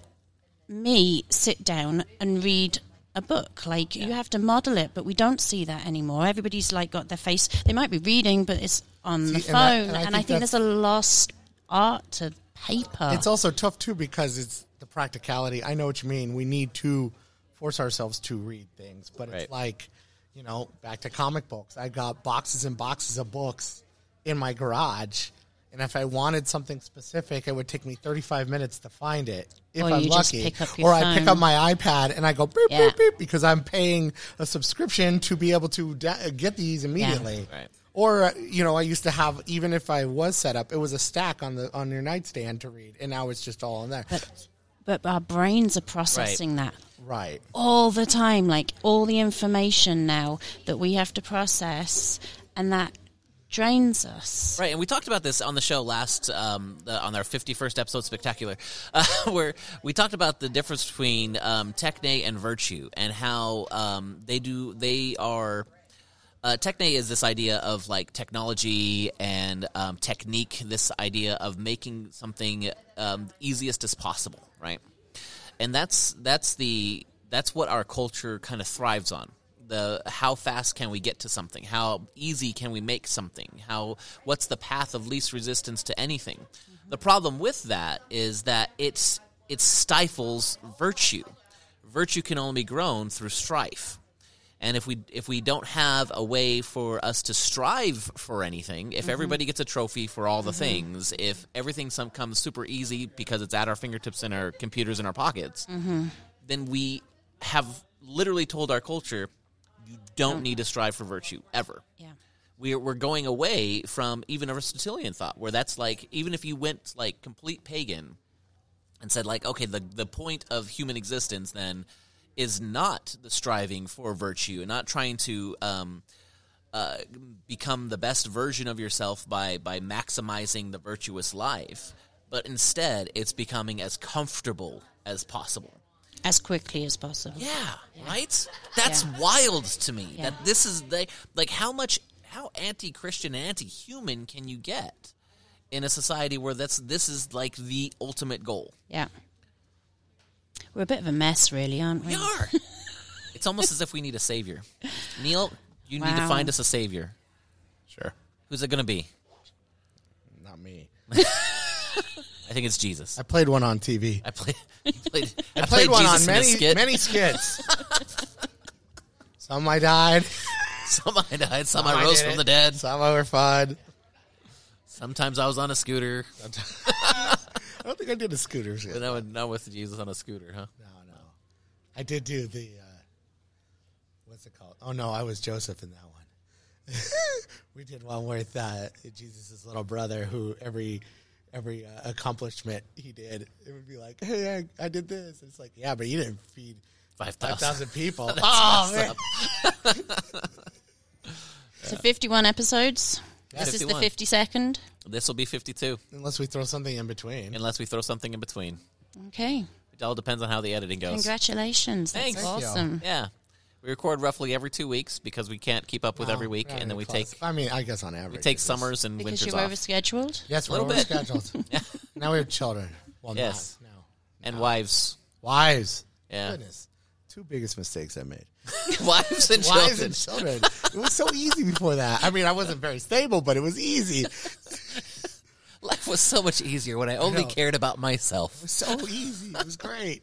me sit down and read a book. Like you have to model it, but we don't see that anymore. Everybody's like got their face. They might be reading, but it's on the phone, and I- and and I I think, think there's a lost art to paper. It's also tough too because it's the practicality. I know what you mean. We need to force ourselves to read things, but Right. it's like, you know, back to comic books. I got boxes and boxes of books in my garage, and if I wanted something specific, it would take me 35 minutes to find it if Or I'm lucky. pick up your or I pick up my iPad and I go beep Yeah. beep beep because I'm paying a subscription to be able to da- get these immediately. Right. Or uh, you know, I used to have even if I was set up, it was a stack on the on your nightstand to read, and now it's just all in there. but our brains are processing that right. all the time. Like all the information now that we have to process, and that drains us. Right, and we talked about this on the show last um, on our 51st episode, spectacular, uh, where we talked about the difference between um, techne and virtue and how um, they do they are. Uh, techne is this idea of like technology and um, technique. This idea of making something um, easiest as possible, right? And that's that's the that's what our culture kind of thrives on. The how fast can we get to something? How easy can we make something? How what's the path of least resistance to anything? Mm-hmm. The problem with that is that it's it stifles virtue. Virtue can only be grown through strife. And if we if we don't have a way for us to strive for anything, if mm-hmm. everybody gets a trophy for all the mm-hmm. things, if everything some comes super easy because it's at our fingertips and our computers in our pockets, then we have literally told our culture you don't need to strive for virtue ever. Yeah. We're we're going away from even Aristotelian thought, where that's like even if you went like complete pagan, and said like, okay, the the point of human existence then is not the striving for virtue and not trying to um, uh, become the best version of yourself by by maximizing the virtuous life, but instead it's becoming as comfortable as possible. As quickly as possible. Yeah, right. That's Yeah. wild to me. Yeah. That this is they like how much how anti-Christian and anti-human can you get in a society where that's this is like the ultimate goal. Yeah. We're a bit of a mess, really, aren't we? We are. it's almost as if we need a savior. Neil, you need to find us a savior. Sure. Who's it going to be? Not me. I think it's Jesus. I played one on TV. I played. I played, I, I played, one Jesus on many skit. many skits. some I died. Some I died. Some, Some I rose did from the dead. Some I were fun. Sometimes I was on a scooter. I don't think I did a scooter skit. But now, now with Jesus on a scooter, huh? No, no. I did do the uh, what's it called? Oh no, I was Joseph in that one. we did one with uh, Jesus' little brother, who every every uh, accomplishment he did, it would be like, "Hey, I, I did this." It's like, yeah, but you didn't feed Five five thousand. thousand people. Oh man, up. So 51 episodes. This is the 52nd. This will be fifty-two, unless we throw something in between. unless we throw something in between. Okay. It all depends on how the editing goes. Congratulations. That's Thanks. Thank awesome. Yeah, we record roughly every two weeks because we can't keep up with every oh, week, Not and then even we close. take I mean, I guess on average, we take it is. summers and Because winters you're off, overscheduled. Yes, we're Little bit. overscheduled. now we have children. Well, Yes. not now. and wives. Wives. Yeah, Goodness. Two biggest mistakes I made. wives and Wives children. and children. It was so easy before that. I mean, I wasn't very stable, but it was easy. Life was so much easier when I only know. cared about myself. It was so easy. It was great.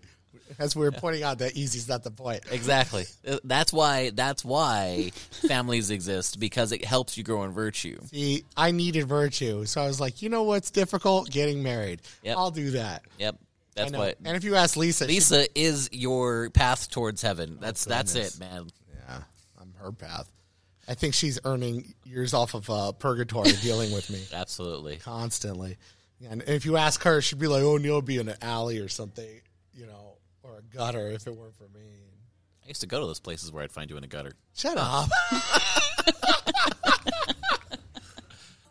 As we were pointing out, that easy's not the point. Exactly. Uh, That's why. That's why families exist because it helps you grow in virtue. See, I needed virtue, so I was like, you know what's difficult? Getting married. Yep. I'll do that. Yep. That's what. And if you ask Lisa, she- Lisa is your path towards heaven. That's that's goodness. it, man. yeah, I'm her path. I think she's earning years off of uh, purgatory dealing with me. Absolutely. constantly. And if you ask her, she'd be like, "Oh, Neil be in an alley or something, you know, or a gutter if it weren't for me." I used to go to those places where I'd find you in a gutter. Shut oh. up.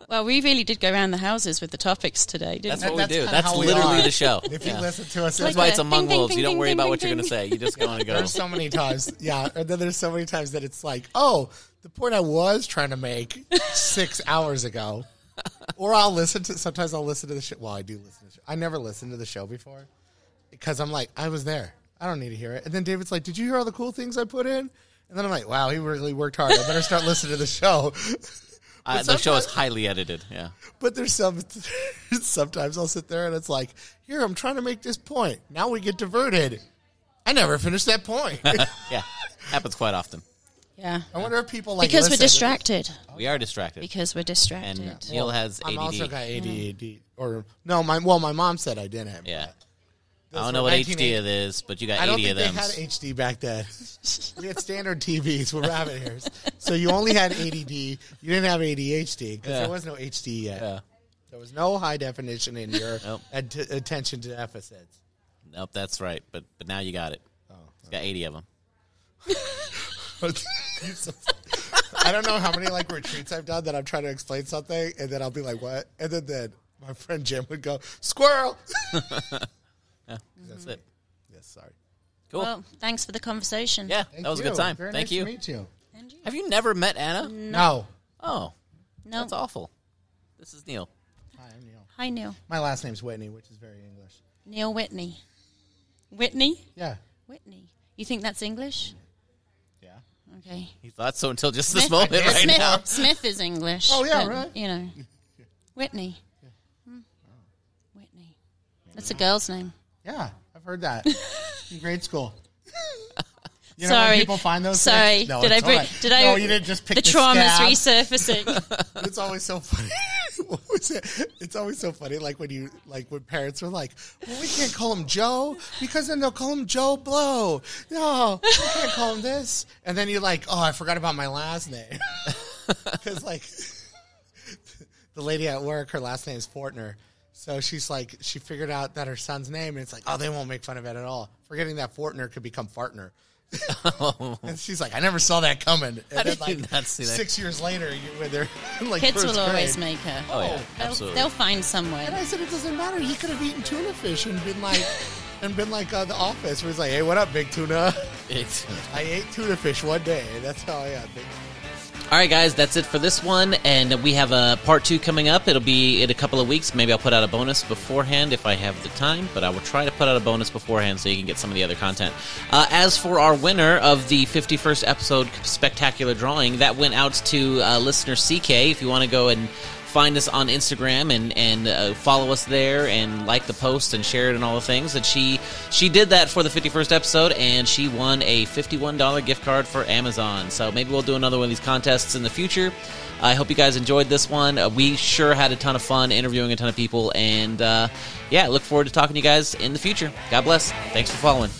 Well, we really did go around the houses with the topics today, didn't That's we? what we That's do. kinda That's how we literally are. the show. If Yeah. you listen to us, That's Like why it's a among ding, ding, wolves. You don't ding, worry ding, about ding, what you're going to say. You just go and go. there's so many times, yeah. And then there's so many times that it's like, "Oh, the point I was trying to make six hours ago." Or I'll listen to. Sometimes I'll listen to the show. Well, I do listen to the show. I never listened to the show before because I'm like, I was there. I don't need to hear it. And then David's like, "Did you hear all the cool things I put in?" And then I'm like, "Wow, he really worked hard. I better start listening to the show." Uh, the show is highly edited. Yeah. But there's some sometimes I'll sit there and it's like, here I'm trying to make this point. Now we get diverted. I never finished that point. Yeah. Happens quite often. Yeah. I wonder if people like Because we're listen. distracted. We are distracted. Because we're distracted. And Neil has ADD. I'm also ADD. got ADD or no, my well, my mom said I didn't. Yeah. but I don't know what 1980 HD it is, but you got I don't 80 think of they them. had HD back then. we had standard TVs with rabbit ears, so you only had ADD. You didn't have ADHD because Yeah. there was no HD yet. Yeah. There was no high definition in your Nope. at- attention to deficits. Nope, that's right. But but now you got it. Oh, It's got 80 of them. I don't know how many like retreats I've done that I'm trying to explain something and then I'll be like, "What?" And then, then my friend Jim would go, "Squirrel." That's it. yes, sorry. Cool. Well, thanks for the conversation. yeah, Thank that was a good time. Very Thank nice you. To meet you. Have you never met Anna? No. Oh, No. that's awful. This is Neil. Hi, I'm Neil. Hi, Neil. My last name's Whitney, which is very English. Neil Whitney. Whitney? Yeah. Whitney. You think that's English? Yeah. Okay. He thought so until just this moment right Smith, now. Smith is English. Oh, yeah, but, right. You know. Whitney. Hmm. Whitney. That's a girl's name. Yeah, I've heard that in grade school. You know Sorry. when people find those Sorry. things? No, did I bring, right. did I No, you didn't just pick the the trauma's scab. resurfacing. It's always so funny. what was it? It's always so funny, like when you like when parents are like, "Well, we can't call him Joe because then they'll call him Joe Blow." No, we can't call him this. And then you're like, "Oh, I forgot about my last name," because like the lady at work, her last name is Fortner. So she's like, she figured out that her son's name, and it's like, oh, they won't make fun of it at all. Forgetting that Fortner could become Fartner. and she's like, I never saw that coming. And How then, did you not see that? Six years later, you, when they're in like Kids first will always make her. Oh, yeah, They'll, absolutely. they'll find some And I said, it doesn't matter. He could have eaten tuna fish and been like, and been like uh, the office. Where he's like, hey, what up, big tuna? I ate tuna fish one day. That's how I got big. All right, guys, that's it for this one, and we have a part two coming up. It'll be in a couple of weeks. Maybe I'll put out a bonus beforehand if I have the time, but I will try to put out a bonus beforehand so you can get some of the other content. Uh, as for our winner of the 51st episode spectacular drawing, that went out to uh, listener CK. If you want to go and find us on Instagram and and uh, follow us there and like the post and share it and all the things. And she she did that for the 51st episode and she won a $51 gift card for Amazon. So maybe we'll do another one of these contests in the future. I hope you guys enjoyed this one. Uh, we sure had a ton of fun interviewing a ton of people and uh, yeah, look forward to talking to you guys in the future. God bless. Thanks for following.